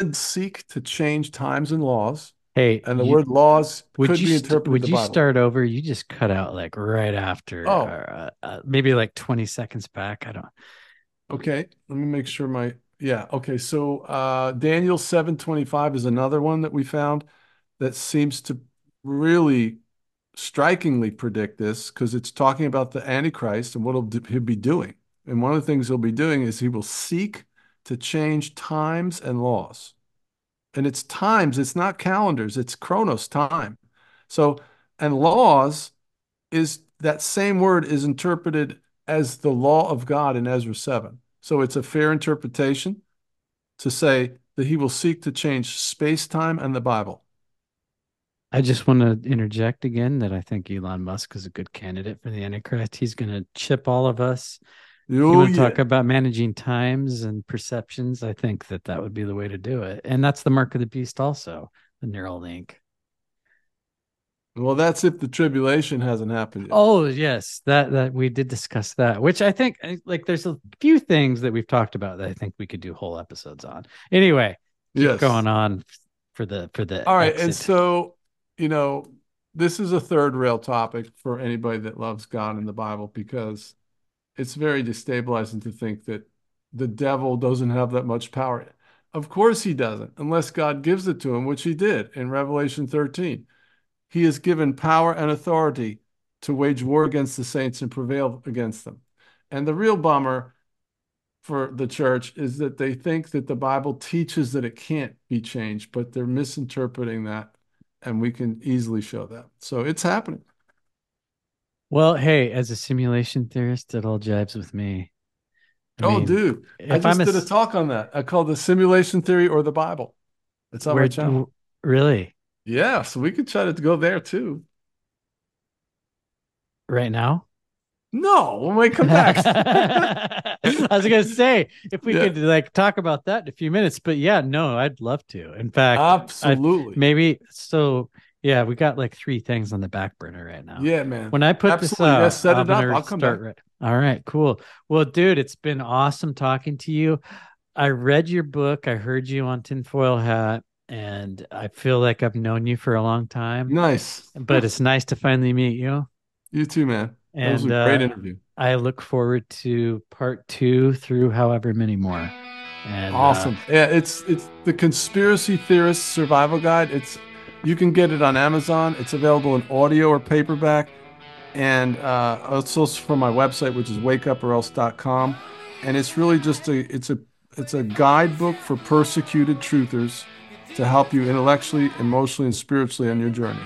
then seek to change times and laws, Hey, and the you- word laws would could you be interpreted would you Bible. start over? You just cut out like right after, Oh. uh, uh, maybe like 20 seconds back. I don't. Okay, let me make sure my yeah, okay. So uh Daniel 7:25 is another one that we found that seems to really strikingly predict this because it's talking about the Antichrist and what he'll, he'll be doing. And one of the things he'll be doing is he will seek to change times and laws. And it's times, it's not calendars, it's chronos time. So, and laws is that same word is interpreted as the law of God in Ezra 7. So it's a fair interpretation to say that he will seek to change space time and the Bible. I just want to interject again that I think Elon Musk is a good candidate for the Antichrist. He's going to chip all of us. You Oh, want to yeah. talk about managing times and perceptions? I think that that would be the way to do it. And that's the mark of the beast, also the Neuralink. Well, that's if the tribulation hasn't happened yet. Oh yes, that that we did discuss that, which I think eh, like there's a few things that we've talked about that I think we could do whole episodes on. Anyway, yes. going on for the for the All right. And so, you know, this is a third rail topic for anybody that loves God and the Bible because it's very destabilizing to think that the devil doesn't have that much power. Of course he doesn't, unless God gives it to him, which he did in Revelation 13. He is given power and authority to wage war against the saints and prevail against them. And the real bummer for the church is that they think that the Bible teaches that it can't be changed, but they're misinterpreting that. And we can easily show that. So it's happening. Well, hey, as a simulation theorist, it all jibes with me. I oh, mean, dude, I just did a talk on that. I called the simulation theory or the Bible. It's on my channel. Really? Yeah, so we could try to go there too. Right now? No, when we come back. I was gonna say if we yeah. could like talk about that in a few minutes, but yeah, no, I'd love to. In fact, absolutely. I'd, maybe so. Yeah, we got like three things on the back burner right now. Yeah, man. When I put absolutely. this up, yeah, set it up. I'll come back. Right. All right, cool. Well, dude, it's been awesome talking to you. I read your book. I heard you on Tinfoil Hat, and I feel like I've known you for a long time. Nice, but it's nice to finally meet you. You too, man. And, that was a great uh, interview. I look forward to part two through however many more. And, uh, awesome. Uh, yeah, it's it's the conspiracy theorist survival guide. It's you can get it on Amazon. It's available in audio or paperback, and uh, also from my website, which is wakeuporelse.com. And it's really just a it's a it's a guidebook for persecuted truthers to help you intellectually, emotionally, and spiritually on your journey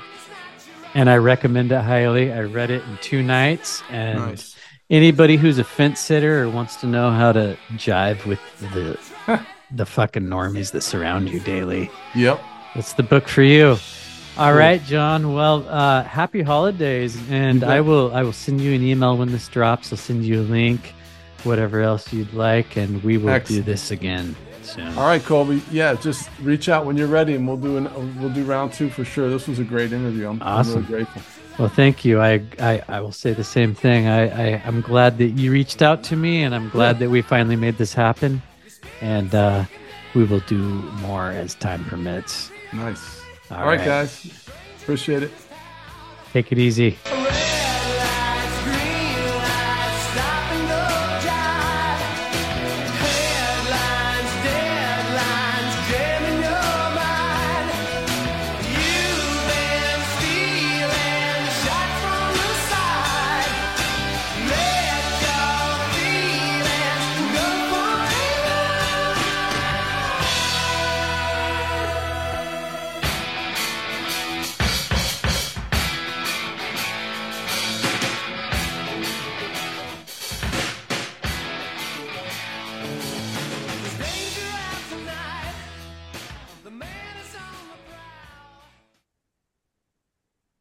and I recommend it highly. I read it in two nights, and nice. anybody who's a fence sitter or wants to know how to jive with the the fucking normies that surround you daily, yep, it's the book for you. All cool. right, John. Well, uh, happy holidays, and I will I will send you an email when this drops. I'll send you a link, whatever else you'd like, and we will Excellent. do this again soon. All right, Colby. Yeah, just reach out when you're ready, and we'll do an we'll do round two for sure. This was a great interview. I'm, awesome. I'm really grateful. Well, thank you. I, I, I will say the same thing. I, I am glad that you reached out to me, and I'm glad that we finally made this happen. And uh, we will do more as time permits. Nice. All, All right. right, guys. Appreciate it. Take it easy.